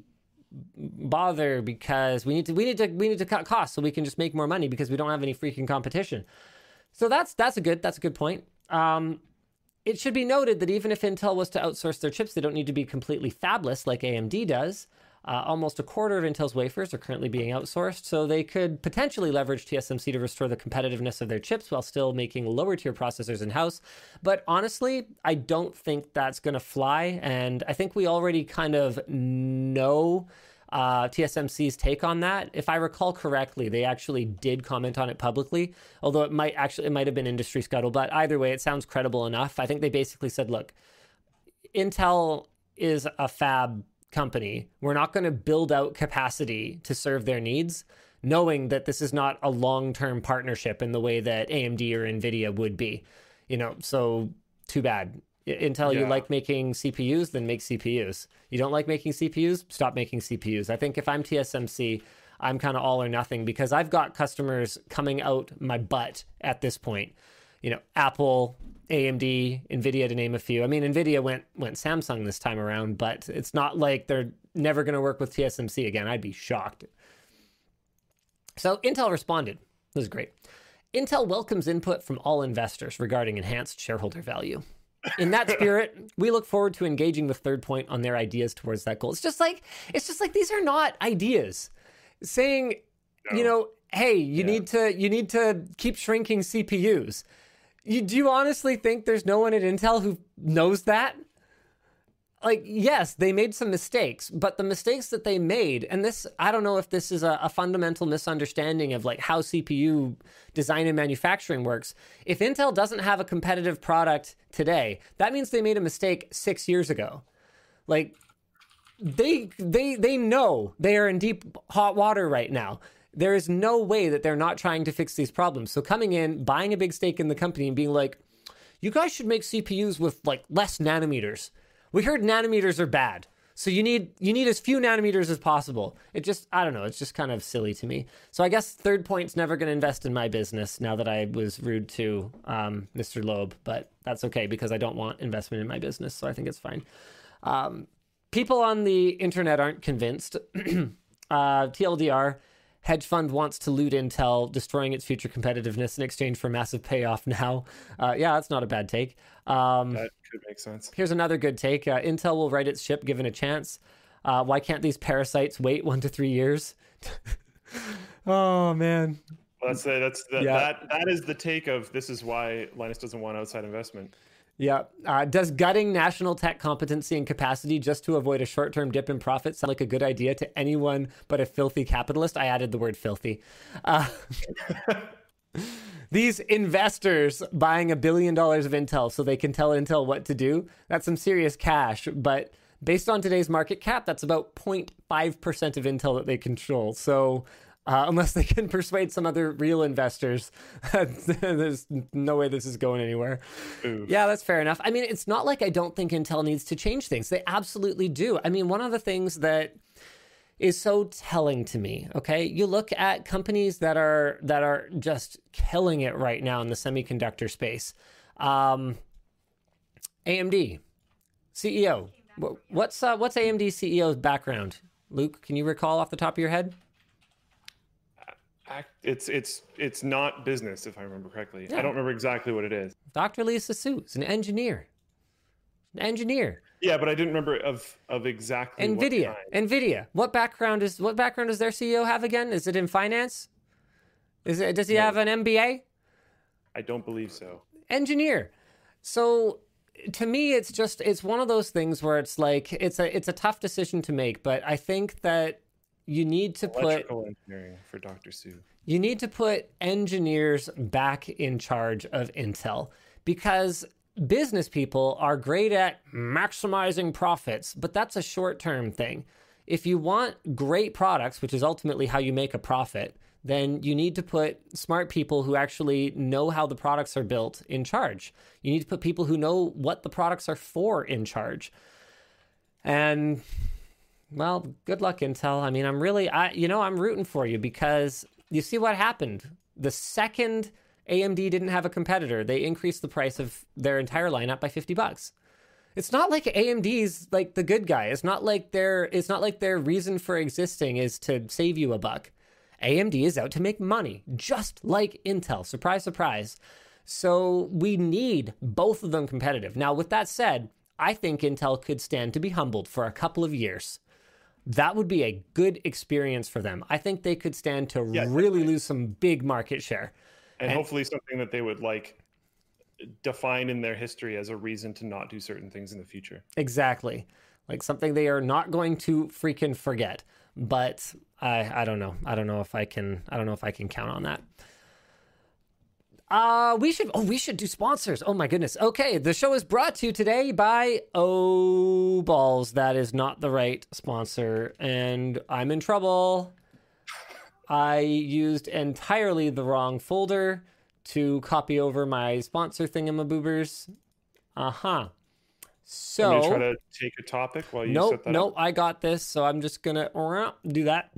bother because we need to we need to we need to cut costs so we can just make more money because we don't have any freaking competition. So that's that's a good that's a good point. Um, it should be noted that even if Intel was to outsource their chips, they don't need to be completely fabless like AMD does. Uh, almost a quarter of Intel's wafers are currently being outsourced, so they could potentially leverage TSMC to restore the competitiveness of their chips while still making lower tier processors in house. But honestly, I don't think that's going to fly. And I think we already kind of know uh, TSMC's take on that. If I recall correctly, they actually did comment on it publicly, although it might actually it might have been industry scuttle. But either way, it sounds credible enough. I think they basically said, look, Intel is a fab company. We're not going to build out capacity to serve their needs, knowing that this is not a long term partnership in the way that AMD or NVIDIA would be. You know, so too bad. Intel, yeah. you like making CPUs, then make CPUs. You don't like making CPUs, stop making CPUs. I think if I'm TSMC, I'm kind of all or nothing because I've got customers coming out my butt at this point. You know, Apple, AMD, Nvidia to name a few. I mean, Nvidia went went Samsung this time around, but it's not like they're never going to work with TSMC again. I'd be shocked. So Intel responded. This is great. Intel welcomes input from all investors regarding enhanced shareholder value. In that spirit, we look forward to engaging with Third Point on their ideas towards that goal. It's just like it's just like these are not ideas. Saying, no. you know, hey, you yeah. need to you need to keep shrinking CPUs you, do you honestly think there's no one at Intel who knows that? Like, yes, they made some mistakes, but the mistakes that they made, and this, I don't know if this is a, a fundamental misunderstanding of like how CPU design and manufacturing works. If Intel doesn't have a competitive product today, that means they made a mistake six years ago. Like, they they they know they are in deep hot water right now there is no way that they're not trying to fix these problems. So coming in, buying a big stake in the company and being like, you guys should make CPUs with like less nanometers. We heard nanometers are bad. So you need you need as few nanometers as possible. It just I don't know, it's just kind of silly to me. So I guess Third Point's never going to invest in my business now that I was rude to um, Mr. Loeb, but that's okay because I don't want investment in my business, so I think it's fine. Um, people on the internet aren't convinced. uh, TLDR, hedge fund wants to loot Intel, destroying its future competitiveness in exchange for massive payoff now. Uh, yeah, that's not a bad take. Um, that could make sense. Here's another good take uh, Intel will right its ship given a chance. Uh, why can't these parasites wait one to three years? oh, man. Well, that's, that's the, yeah. that, that is the take of this is why Linus doesn't want outside investment. Yeah. Uh, does gutting national tech competency and capacity just to avoid a short term dip in profit sound like a good idea to anyone but a filthy capitalist? I added the word filthy. Uh, these investors buying a billion dollars of Intel so they can tell Intel what to do, that's some serious cash. But based on today's market cap, that's about 0.5% of Intel that they control. So uh, unless they can persuade some other real investors. There's no way this is going anywhere. Oof. Yeah, that's fair enough. I mean, it's not like I don't think Intel needs to change things. They absolutely do. I mean, one of the things that is so telling to me okay you look at companies that are that are just killing it right now in the semiconductor space um, amd ceo what's uh, what's amd ceo's background luke can you recall off the top of your head it's it's it's not business if I remember correctly. Yeah. I don't remember exactly what it is. Dr. Lisa Su is an engineer. An engineer. Yeah, but I didn't remember of of exactly Nvidia. What Nvidia. What background is what background does their CEO have again? Is it in finance? Is it does he no. have an MBA? I don't believe so. Engineer. So to me it's just it's one of those things where it's like it's a it's a tough decision to make, but I think that you need to Electrical put engineering for Dr. Su. You need to put engineers back in charge of Intel because business people are great at maximizing profits, but that's a short-term thing. If you want great products, which is ultimately how you make a profit, then you need to put smart people who actually know how the products are built in charge. You need to put people who know what the products are for in charge. And well, good luck, Intel. I mean, I'm really, I, you know, I'm rooting for you because you see what happened. The second AMD didn't have a competitor, they increased the price of their entire lineup by 50 bucks. It's not like AMD's like the good guy. It's not like their it's not like their reason for existing is to save you a buck. AMD is out to make money, just like Intel. Surprise, surprise. So we need both of them competitive. Now, with that said, I think Intel could stand to be humbled for a couple of years. That would be a good experience for them. I think they could stand to yeah, really lose some big market share. And, and hopefully something that they would like define in their history as a reason to not do certain things in the future. Exactly. Like something they are not going to freaking forget. But I I don't know. I don't know if I can I don't know if I can count on that. Uh, we should. Oh, we should do sponsors. Oh my goodness. Okay, the show is brought to you today by Oh Balls. That is not the right sponsor, and I'm in trouble. I used entirely the wrong folder to copy over my sponsor thingamaboobers. Uh huh. So I'm try to take a topic while you nope, set that up? nope, up. I got this. So I'm just gonna uh, do that.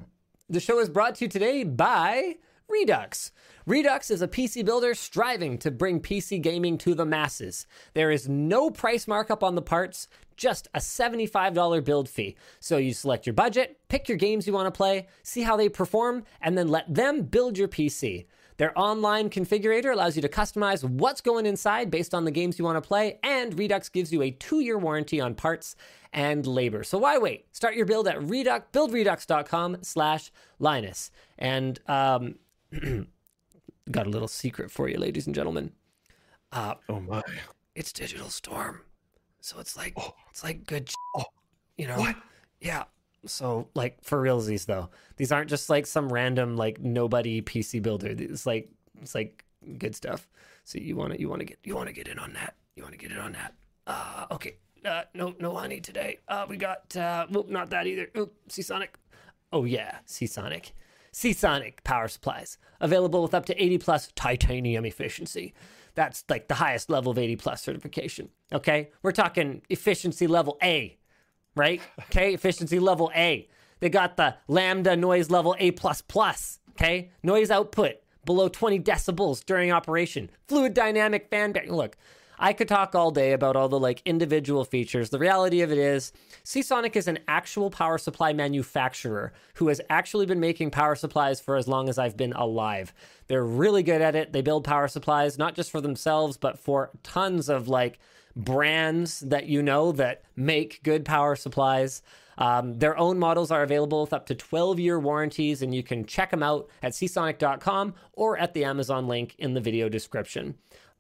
The show is brought to you today by Redux. Redux is a PC builder striving to bring PC gaming to the masses. There is no price markup on the parts, just a $75 build fee. So you select your budget, pick your games you want to play, see how they perform, and then let them build your PC. Their online configurator allows you to customize what's going inside based on the games you want to play, and Redux gives you a two-year warranty on parts and labor. So why wait? Start your build at Redux, buildredux.com slash Linus. And um, got a little secret for you, ladies and gentlemen. Uh, oh my! It's Digital Storm, so it's like oh. it's like good. Oh. You know what? Yeah. So like for realsies though, these aren't just like some random like nobody PC builder. It's like it's like good stuff. So you want to you want to get you want to get in on that. You want to get in on that. Uh, okay. Uh, no no honey today. Uh, we got uh, whoop, not that either. Oop, Seasonic. Oh yeah, Seasonic. Seasonic power supplies, available with up to 80 plus titanium efficiency. That's like the highest level of 80 plus certification. Okay. We're talking efficiency level A, right? Okay. efficiency level A. They got the lambda noise level A. Okay. Noise output below 20 decibels during operation. Fluid dynamic fan. Look, I could talk all day about all the like individual features. The reality of it is, Seasonic is an actual power supply manufacturer who has actually been making power supplies for as long as I've been alive. They're really good at it. They build power supplies not just for themselves, but for tons of like brands that you know that make good power supplies. Um, their own models are available with up to 12 year warranties, and you can check them out at seasonic.com or at the Amazon link in the video description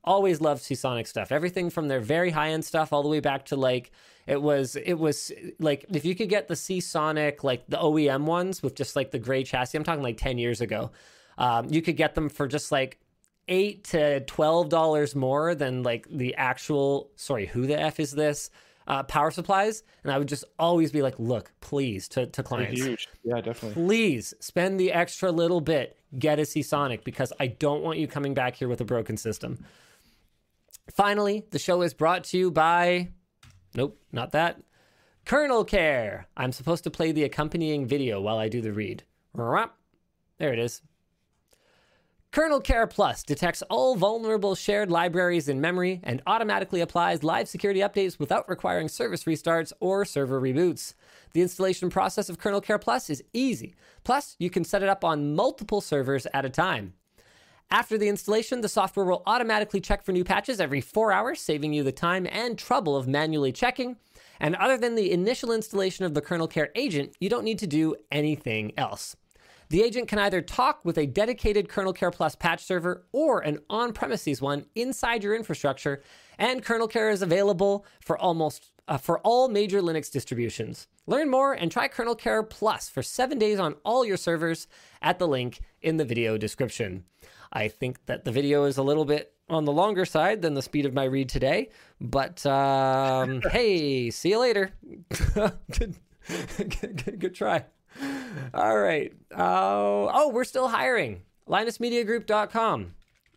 always loved Seasonic stuff. Everything from their very high end stuff all the way back to like it was it was like if you could get the Seasonic like the OEM ones with just like the gray chassis. I'm talking like 10 years ago. Um, you could get them for just like eight to twelve dollars more than like the actual. Sorry, who the f is this? Uh, power supplies, and I would just always be like, "Look, please," to, to clients. Huge, yeah, definitely. Please spend the extra little bit, get a Seasonic because I don't want you coming back here with a broken system. Finally, the show is brought to you by. Nope, not that. KernelCare. I'm supposed to play the accompanying video while I do the read. There it is. KernelCare Plus detects all vulnerable shared libraries in memory and automatically applies live security updates without requiring service restarts or server reboots. The installation process of KernelCare Plus is easy. Plus, you can set it up on multiple servers at a time. After the installation, the software will automatically check for new patches every four hours, saving you the time and trouble of manually checking. And other than the initial installation of the KernelCare agent, you don't need to do anything else. The agent can either talk with a dedicated KernelCare Plus patch server or an on premises one inside your infrastructure, and KernelCare is available for almost uh, for all major Linux distributions. Learn more and try KernelCare Plus for seven days on all your servers at the link in the video description. I think that the video is a little bit on the longer side than the speed of my read today, but um, hey, see you later. good, good, good, try. All right. Uh, oh, we're still hiring. LinusMediaGroup.com.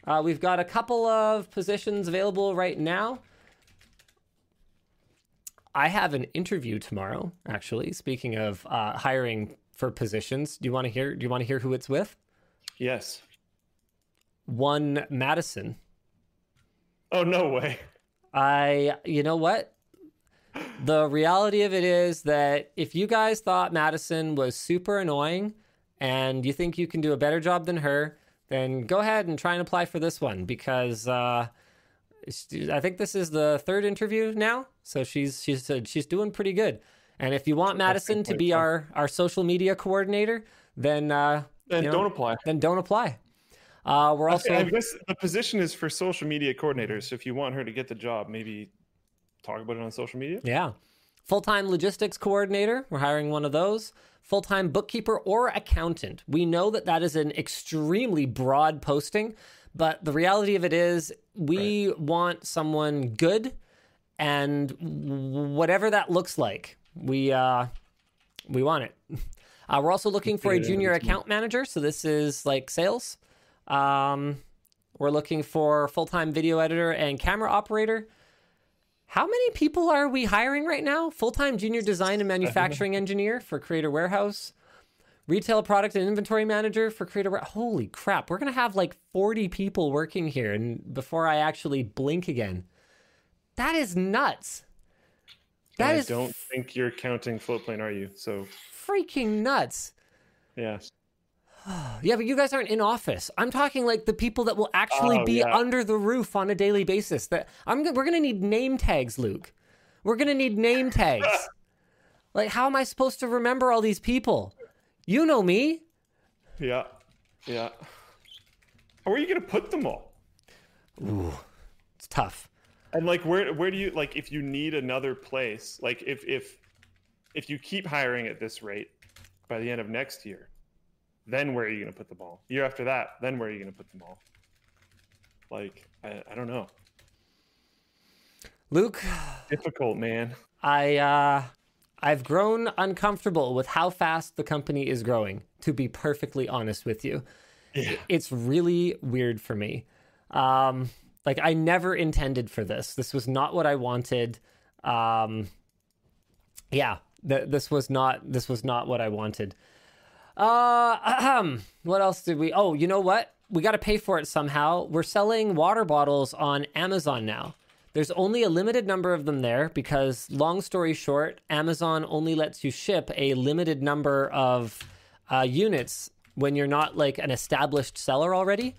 Uh, we've got a couple of positions available right now. I have an interview tomorrow, actually. Speaking of uh, hiring for positions, do you want to hear? Do you want to hear who it's with? Yes one Madison. Oh no way. I you know what? The reality of it is that if you guys thought Madison was super annoying and you think you can do a better job than her, then go ahead and try and apply for this one because uh, I think this is the third interview now. So she's she's she's doing pretty good. And if you want Madison to be our our social media coordinator, then uh, then you know, don't apply. Then don't apply. Uh, we're also. I guess the position is for social media coordinators. So if you want her to get the job, maybe talk about it on social media. Yeah. Full time logistics coordinator. We're hiring one of those. Full time bookkeeper or accountant. We know that that is an extremely broad posting, but the reality of it is we right. want someone good and whatever that looks like, we uh, we want it. Uh, we're also looking for a junior account manager. So this is like sales. Um, we're looking for full time video editor and camera operator. How many people are we hiring right now? Full time junior design and manufacturing engineer for Creator Warehouse, retail product and inventory manager for Creator Warehouse. Holy crap, we're going to have like 40 people working here and before I actually blink again. That is nuts. That I is don't think you're counting floatplane, are you? So freaking nuts. Yeah. yeah, but you guys aren't in office. I'm talking like the people that will actually oh, be yeah. under the roof on a daily basis. That I'm we're gonna need name tags, Luke. We're gonna need name tags. like, how am I supposed to remember all these people? You know me. Yeah, yeah. Where are you gonna put them all? Ooh, it's tough. And like, where where do you like if you need another place? Like, if if if you keep hiring at this rate by the end of next year then where are you going to put the ball? Year after that, then where are you going to put the ball? Like, I, I don't know. Luke, difficult, man. I uh I've grown uncomfortable with how fast the company is growing, to be perfectly honest with you. Yeah. It's really weird for me. Um like I never intended for this. This was not what I wanted. Um yeah, th- this was not this was not what I wanted. Uh, what else did we? Oh, you know what? We got to pay for it somehow. We're selling water bottles on Amazon now. There's only a limited number of them there because, long story short, Amazon only lets you ship a limited number of uh, units when you're not like an established seller already.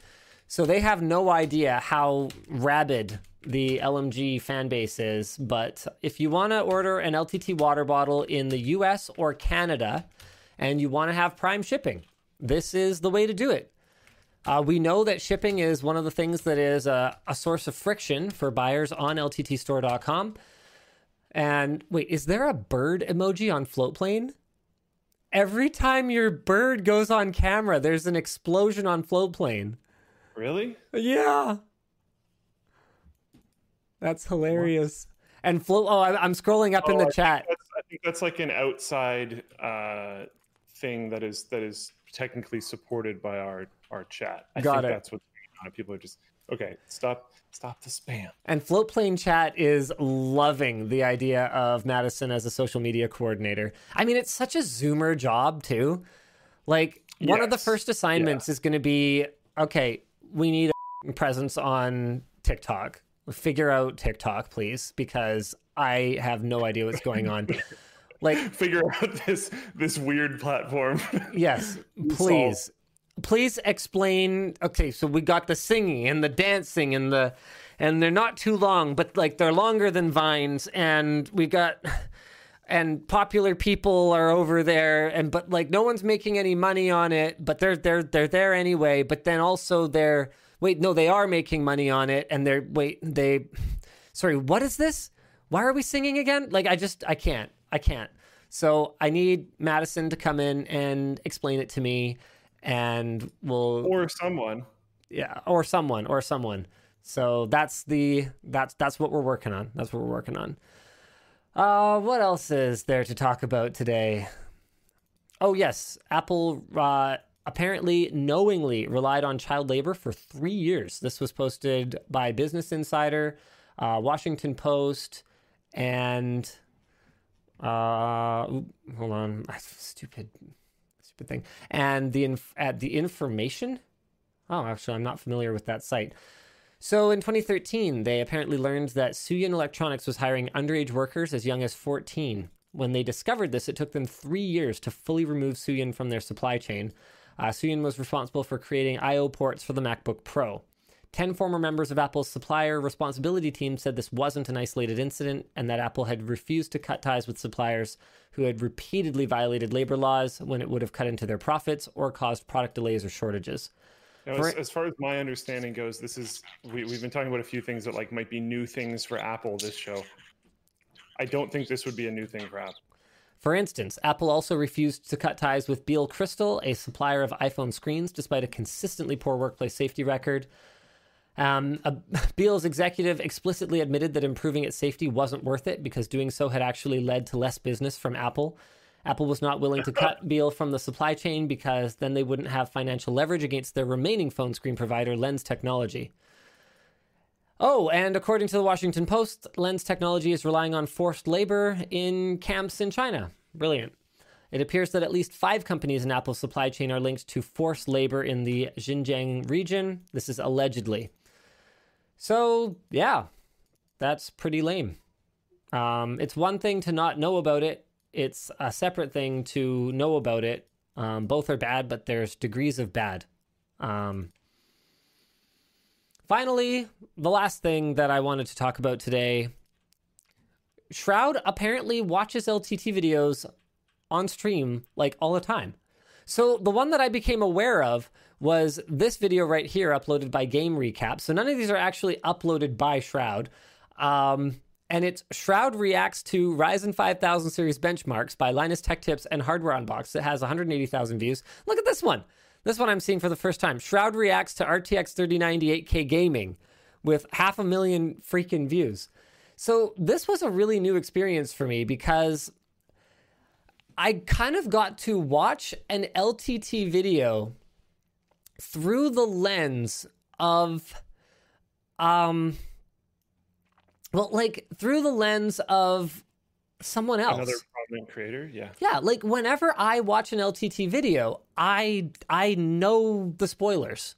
So they have no idea how rabid the LMG fan base is. But if you want to order an LTT water bottle in the US or Canada, and you want to have prime shipping, this is the way to do it. Uh, we know that shipping is one of the things that is a, a source of friction for buyers on lttstore.com. And wait, is there a bird emoji on Floatplane? Every time your bird goes on camera, there's an explosion on Floatplane. Really? Yeah. That's hilarious. What? And float. Oh, I'm scrolling up oh, in the I chat. I think that's like an outside uh, thing that is that is technically supported by our our chat. I Got think it. that's what's going on. People are just okay. Stop stop the spam. And Floatplane Chat is loving the idea of Madison as a social media coordinator. I mean, it's such a Zoomer job too. Like one yes. of the first assignments yeah. is going to be okay. We need a presence on TikTok. Figure out TikTok, please, because I have no idea what's going on. like figure out this this weird platform. Yes, please. Please explain. Okay, so we got the singing and the dancing and the and they're not too long, but like they're longer than vines and we got and popular people are over there and but like no one's making any money on it, but they're they're they're there anyway, but then also they're wait, no, they are making money on it and they're wait, they sorry, what is this? Why are we singing again? Like I just I can't. I can't. So I need Madison to come in and explain it to me, and we'll or someone. Yeah, or someone, or someone. So that's the that's that's what we're working on. That's what we're working on. Uh, what else is there to talk about today? Oh yes, Apple uh, apparently knowingly relied on child labor for three years. This was posted by Business Insider, uh, Washington Post, and uh, hold on, stupid, stupid thing. And the inf- at the information. Oh, actually, I'm not familiar with that site. So in 2013, they apparently learned that Suyin Electronics was hiring underage workers as young as 14. When they discovered this, it took them three years to fully remove Suyin from their supply chain. Uh, Suyin was responsible for creating I/O ports for the MacBook Pro. Ten former members of Apple's supplier responsibility team said this wasn't an isolated incident and that Apple had refused to cut ties with suppliers who had repeatedly violated labor laws when it would have cut into their profits or caused product delays or shortages. Now, as, as, far as my understanding goes, this is we, we've been talking about a few things that like might be new things for Apple this show. I don't think this would be a new thing for Apple. For instance, Apple also refused to cut ties with Biel Crystal, a supplier of iPhone screens, despite a consistently poor workplace safety record. Um, a, Biel's executive explicitly admitted that improving its safety wasn't worth it because doing so had actually led to less business from Apple. Apple was not willing to cut Beal from the supply chain because then they wouldn't have financial leverage against their remaining phone screen provider, Lens Technology. Oh, and according to the Washington Post, Lens Technology is relying on forced labor in camps in China. Brilliant. It appears that at least five companies in Apple's supply chain are linked to forced labor in the Xinjiang region. This is allegedly. So, yeah, that's pretty lame. Um, it's one thing to not know about it, it's a separate thing to know about it. Um, both are bad, but there's degrees of bad. Um, finally, the last thing that I wanted to talk about today Shroud apparently watches LTT videos on stream like all the time. So the one that I became aware of was this video right here uploaded by Game Recap. So none of these are actually uploaded by Shroud. Um, and it's Shroud reacts to Ryzen 5000 series benchmarks by Linus Tech Tips and Hardware Unboxed. It has 180,000 views. Look at this one. This one I'm seeing for the first time. Shroud reacts to RTX 3090 8K gaming with half a million freaking views. So this was a really new experience for me because I kind of got to watch an LTT video through the lens of um well, like through the lens of someone else. Another prominent creator, yeah. Yeah, like whenever I watch an LTT video, I I know the spoilers.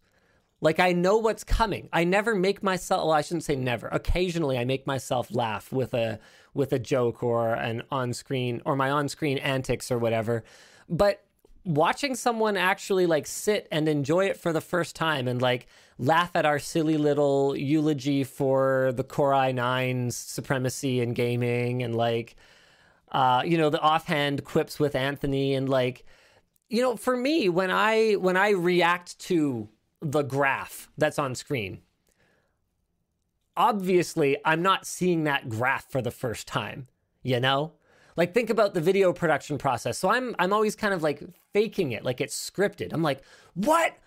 Like I know what's coming. I never make myself well, I shouldn't say never. Occasionally I make myself laugh with a with a joke or an on-screen or my on-screen antics or whatever. But watching someone actually like sit and enjoy it for the first time and like laugh at our silly little eulogy for the Core i9's supremacy in gaming and like uh you know the offhand quips with Anthony and like you know for me when I when I react to the graph that's on screen obviously I'm not seeing that graph for the first time you know like think about the video production process. So I'm I'm always kind of like faking it, like it's scripted. I'm like, "What?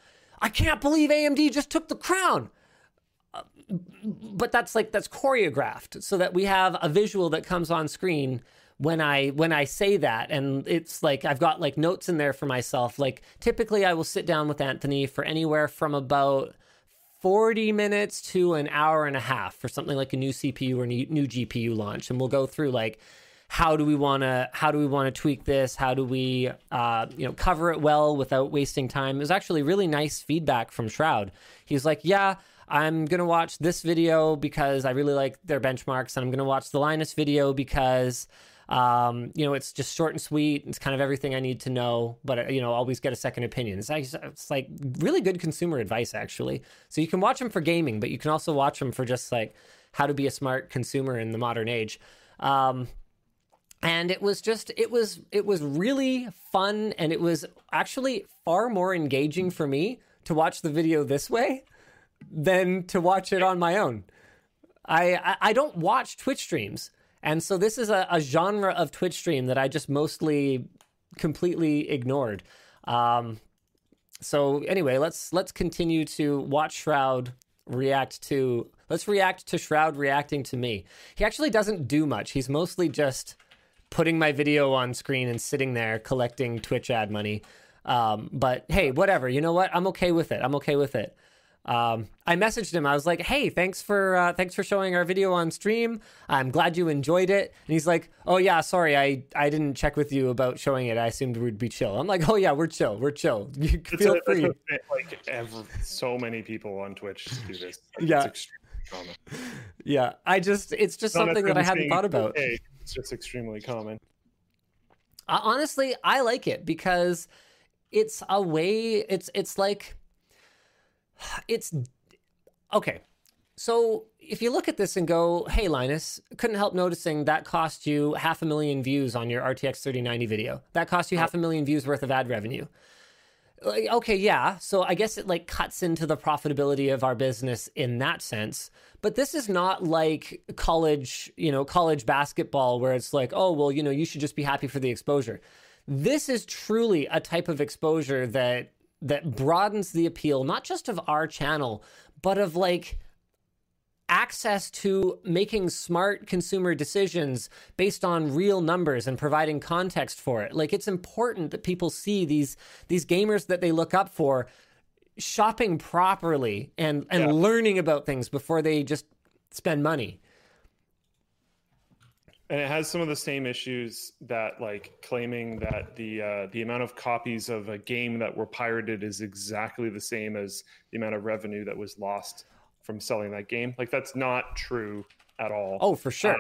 I can't believe AMD just took the crown." Uh, but that's like that's choreographed so that we have a visual that comes on screen when I when I say that and it's like I've got like notes in there for myself. Like typically I will sit down with Anthony for anywhere from about 40 minutes to an hour and a half for something like a new CPU or new GPU launch and we'll go through like how do we want to how do we want to tweak this? How do we uh, you know cover it well without wasting time? It was actually really nice feedback from shroud. He's like yeah i'm going to watch this video because i really like their benchmarks and i'm going to watch the linus video because um, you know it's just short and sweet it's kind of everything i need to know but you know always get a second opinion. It's, like, it's like really good consumer advice actually. So you can watch them for gaming but you can also watch them for just like how to be a smart consumer in the modern age. Um, and it was just it was it was really fun and it was actually far more engaging for me to watch the video this way than to watch it on my own. I i, don't watch twitch streams and so this is a, a, genre of twitch stream that i just mostly completely ignored. Um so anyway let's let's continue to watch shroud react to let's react to shroud reacting to me. He actually doesn't do much. He's mostly just putting my video on screen and sitting there collecting Twitch ad money. Um, but hey, whatever. You know what? I'm okay with it. I'm okay with it. Um, I messaged him. I was like, "Hey, thanks for uh, thanks for showing our video on stream. I'm glad you enjoyed it." And he's like, "Oh yeah, sorry, I I didn't check with you about showing it. I assumed we'd be chill." I'm like, "Oh yeah, we're chill. We're chill. You feel a- free." a- like so many people on Twitch do this. Yeah. It's extremely common. Yeah, I just it's just Not something that I hadn't thought about. okay, It's just extremely common. Uh, honestly, I like it because it's a way. It's it's like it's okay. So if you look at this and go, "Hey, Linus," couldn't help noticing that cost you half a million views on your RTX 3090 video. That cost you half a million views worth of ad revenue. Like, okay, yeah. So I guess it like cuts into the profitability of our business in that sense. But this is not like college, you know, college basketball where it's like, oh, well, you know, you should just be happy for the exposure. This is truly a type of exposure that that broadens the appeal not just of our channel, but of like access to making smart consumer decisions based on real numbers and providing context for it. Like it's important that people see these these gamers that they look up for shopping properly and and Yeah. learning about things before they just spend money. And it has some of the same issues that like claiming that the uh, the amount of copies of a game that were pirated is exactly the same as the amount of revenue that was lost from selling that game. Like that's not true at all. Oh, for sure.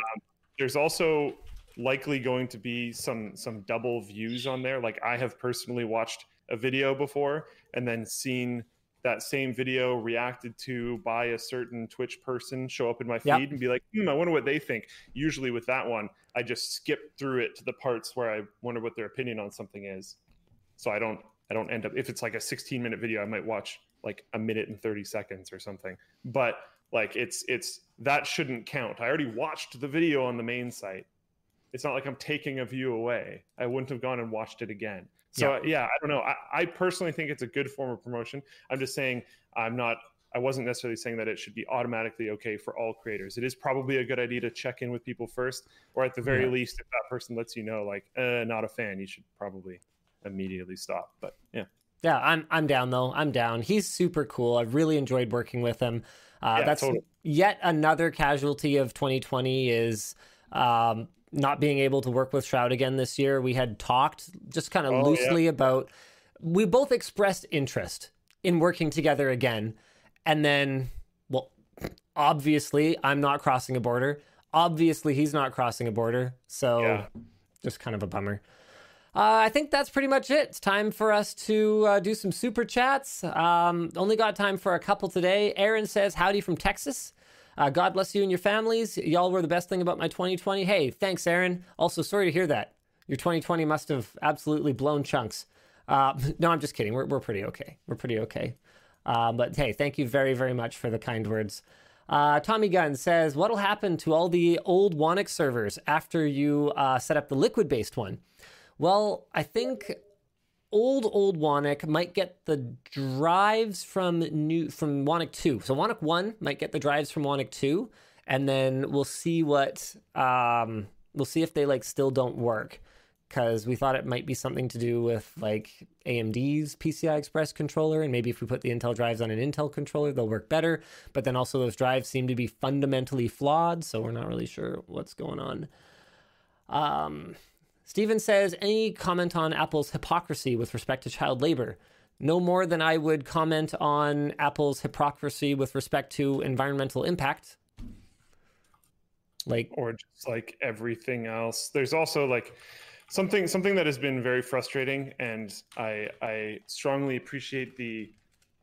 There's also likely going to be some some double views on there. Like I have personally watched a video before and then seen that same video reacted to by a certain Twitch person show up in my feed Yep. and be like, hmm, I wonder what they think. Usually with that one, I just skip through it to the parts where I wonder what their opinion on something is. So I don't I don't end up if it's like a 16 minute video, I might watch like a minute and 30 seconds or something. But like it's it's that shouldn't count. I already watched the video on the main site. It's not like I'm taking a view away. I wouldn't have gone and watched it again. So yeah, I don't know. I, I personally think it's a good form of promotion. I'm just saying I'm not I wasn't necessarily saying that it should be automatically okay for all creators. It is probably a good idea to check in with people first, or at the very Yeah. least, if that person lets you know, like, uh, not a fan, you should probably immediately stop. But yeah, Yeah, I'm I'm down though. I'm down. He's super cool. I've really enjoyed working with him. Uh, Yeah, that's totally. yet another casualty of 2020 is um, not being able to work with Shroud again this year. We had talked just kind of Oh, yeah. loosely about. We both expressed interest in working together again, and then, well, obviously I'm not crossing a border. Obviously he's not crossing a border. So Yeah. just kind of a bummer. Uh, I think that's pretty much it. It's time for us to uh, do some super chats. Um, only got time for a couple today. Aaron says, Howdy from Texas. Uh, God bless you and your families. Y'all were the best thing about my 2020. Hey, thanks, Aaron. Also, sorry to hear that. Your 2020 must have absolutely blown chunks. Uh, no, I'm just kidding. We're, we're pretty okay. We're pretty okay. Uh, but hey, thank you very, very much for the kind words. Uh, Tommy Gunn says, What'll happen to all the old Whonnocks servers after you set up the liquid based one? Well, I think old old Whonnock might get the drives from new from Whonnock 2. So Whonnock 1 might get the drives from Whonnock 2 and then we'll see what um we'll see if they like still don't work cuz we thought it might be something to do with like AMD's PCI Express controller and maybe if we put the Intel drives on an Intel controller they'll work better, but then also those drives seem to be fundamentally flawed, so we're not really sure what's going on. Um Steven says, any comment on Apple's hypocrisy with respect to child labor? No more than I would comment on Apple's hypocrisy with respect to environmental impact. Like, or just like everything else. There's also like something something that has been very frustrating, and I I strongly appreciate the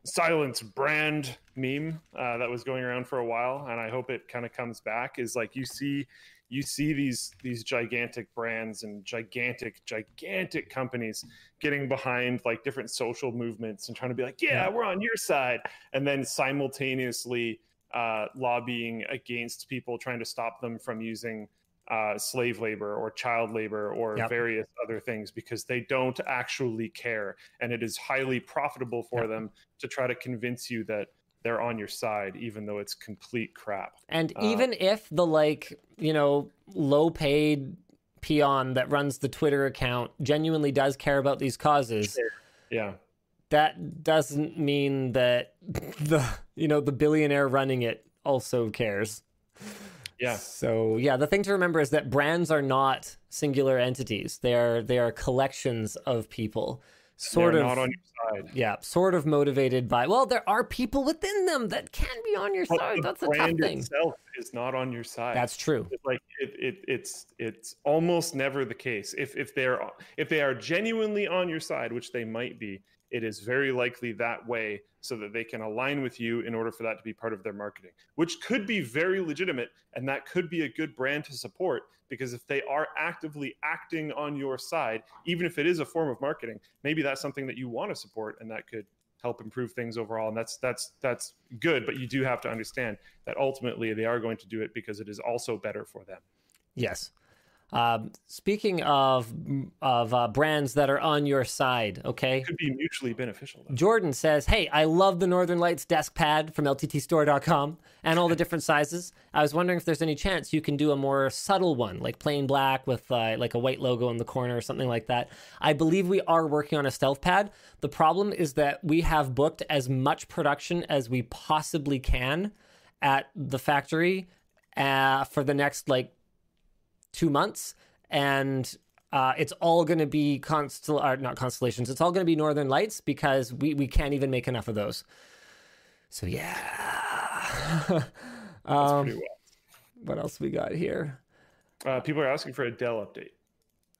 silence brand meme uh, that was going around for a while, and I hope it kind of comes back. Is like you see you see these these gigantic brands and gigantic gigantic companies getting behind like different social movements and trying to be like yeah, Yeah. we're on your side and then simultaneously uh, lobbying against people trying to stop them from using uh, slave labor or child labor or Yep. various other things because they don't actually care and it is highly profitable for Yep. them to try to convince you that they're on your side even though it's complete crap and Uh, even if the, like, you know, low paid peon that runs the Twitter account genuinely does care about these causes, yeah that doesn't mean that the you know the billionaire running it also cares. Yeah. So yeah, the thing to remember is that brands are not singular entities. They are they are collections of people. Sort They're of not on your side. yeah, sort of motivated by well, there are people within them that can be on your But side. That's a tough brand thing. itself is not on your side. That's true. It's like it, it it's it's almost never the case. If if they're if they are genuinely on your side, which they might be, it is very likely that way so that they can align with you in order for that to be part of their marketing, which could be very legitimate and that could be a good brand to support because if they are actively acting on your side, even if it is a form of marketing, maybe that's something that you want to support and that could help improve things overall and that's that's that's good but you do have to understand that ultimately they are going to do it because it is also better for them Yes. Um, speaking of of uh, brands that are on your side, okay. It could be mutually beneficial though. Jordan says, "Hey, I love the Northern Lights desk pad from LTTstore.com and all the different sizes. I was wondering if there's any chance you can do a more subtle one, like plain black with uh, like a white logo in the corner or something like that. I believe we are working on a stealth pad. The problem is that we have booked as much production as we possibly can at the factory uh, for the next like two months, and uh, it's all going to be constel or not constellations. It's all going to be Northern Lights because we we can't even make enough of those. So yeah. That's um, what else we got here? Uh, people are asking for a Dell update.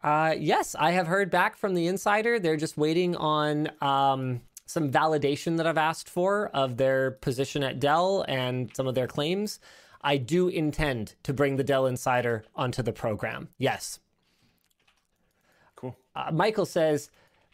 Uh, yes, I have heard back from the insider. They're just waiting on um, some validation that I've asked for of their position at Dell and some of their claims. I do intend to bring the Dell Insider onto the program. Yes. Cool. Uh, Michael says,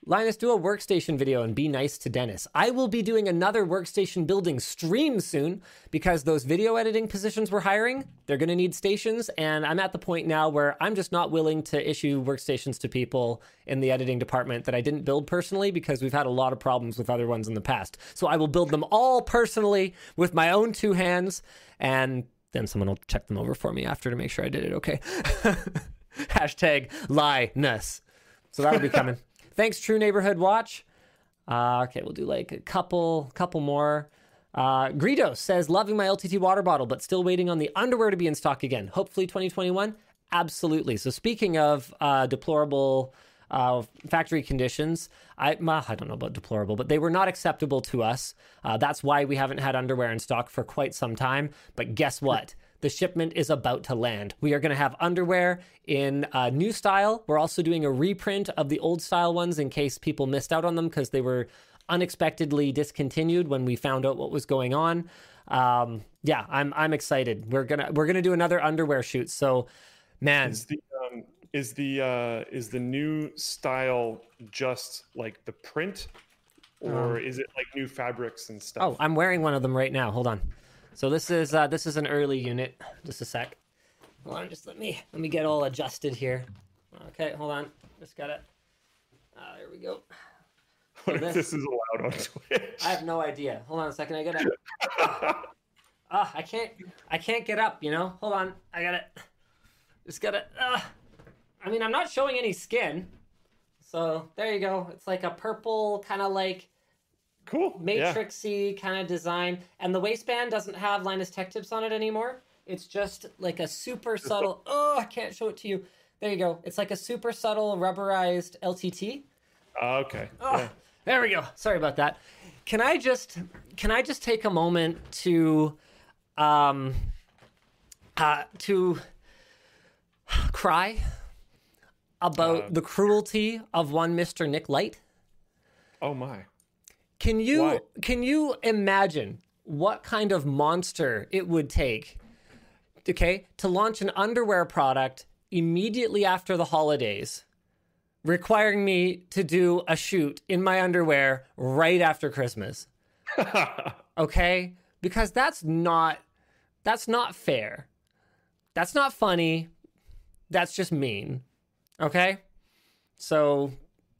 Linus, do a workstation video and be nice to Dennis. I will be doing another workstation building stream soon because those video editing positions we're hiring, they're going to need stations. And I'm at the point now where I'm just not willing to issue workstations to people in the editing department that I didn't build personally because we've had a lot of problems with other ones in the past. So I will build them all personally with my own two hands and then someone will check them over for me after to make sure I did it okay. Hashtag lie-ness. So that'll be coming. Thanks, True Neighborhood Watch. Uh, okay, we'll do like a couple, couple more. Uh, Greedo says, loving my LTT water bottle, but still waiting on the underwear to be in stock again. Hopefully 2021. Absolutely. So speaking of uh, deplorable uh, factory conditions, I I don't know about deplorable, but they were not acceptable to us. Uh, that's why we haven't had underwear in stock for quite some time. But guess what? The shipment is about to land. We are going to have underwear in a new style. We're also doing a reprint of the old style ones in case people missed out on them because they were unexpectedly discontinued when we found out what was going on. Um, yeah, I'm I'm excited. We're gonna we're gonna do another underwear shoot. So, man, Is the is the uh, is the new style just like the print, or is it like new fabrics and stuff? oh, I'm wearing one of them right now. Hold on. So this is uh, this is an early unit. Just a sec. Hold on, just let me let me get all adjusted here. Okay, hold on. Just got it. Uh, there we go. what if this- this is allowed on Twitch? I have no idea. Hold on a second. I gotta. Ah, I can't. I can't get up. You know. Hold on. I gotta. Just gotta. Uh, I mean, I'm not showing any skin. So there you go. It's like a purple kind of like cool. Yeah. matrixy kind of design, and the waistband doesn't have Linus Tech Tips on it anymore. It's just like a super subtle. Oh, I can't show it to you. There you go. It's like a super subtle rubberized LTT. Ah, okay. Oh, Yeah. There we go. Sorry about that. Can I just can I just take a moment to um uh to cry about Uh, the cruelty of one Mr. Nick Light? Oh my. Can you Why? can you imagine what kind of monster it would take okay to launch an underwear product immediately after the holidays requiring me to do a shoot in my underwear right after Christmas okay because that's not that's not fair that's not funny that's just mean okay so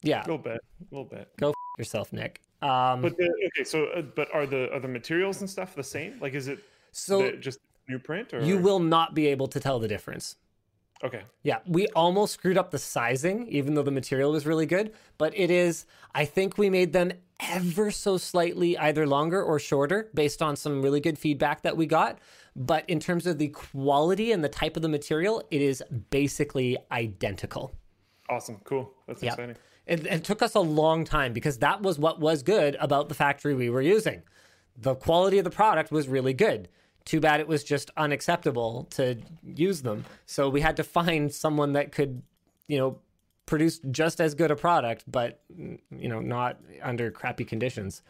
yeah A little bit. A little bit. go f- yourself nick um But the, okay, so uh, but are the are the materials and stuff the same? Like, is it so the, just new print or you will not be able to tell the difference Okay. Yeah, we almost screwed up the sizing, even though the material was really good. But it is, I think we made them ever so slightly either longer or shorter based on some really good feedback that we got. But in terms of the quality and the type of the material, it is basically identical. Awesome. Cool. That's Yeah. exciting. It, it took us a long time because that was what was good about the factory we were using. The quality of the product was really good. Too bad it was just unacceptable to use them. So we had to find someone that could, you know, produce just as good a product, but you know, not under crappy conditions.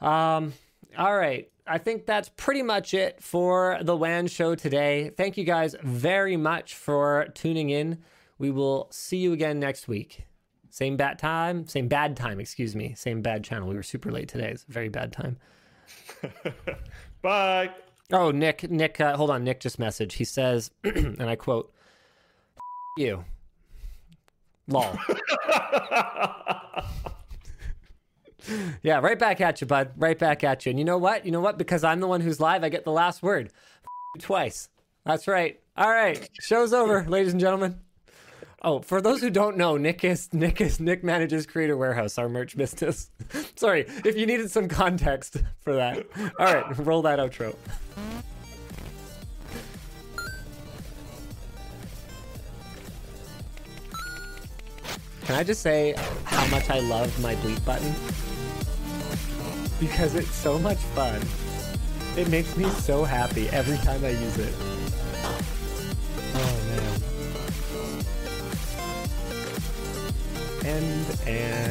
Um, all right. I think that's pretty much it for the WAN show today. Thank you guys very much for tuning in. We will see you again next week. Same bad time, same bad time, excuse me. Same bad channel. We were super late today. It's a very bad time. Bye. Oh, Nick, Nick, uh, hold on. Nick just messaged. He says, and I quote, you. Lol. yeah, right back at you, bud. Right back at you. And you know what? You know what? Because I'm the one who's live, I get the last word twice. That's right. All right. Show's over, ladies and gentlemen. Oh, for those who don't know, Nick is Nick is Nick manages Creator Warehouse, our merch business. Sorry, if you needed some context for that. All right, roll that outro. Can I just say how much I love my bleep button? Because it's so much fun. It makes me so happy every time I use it. Oh man. And and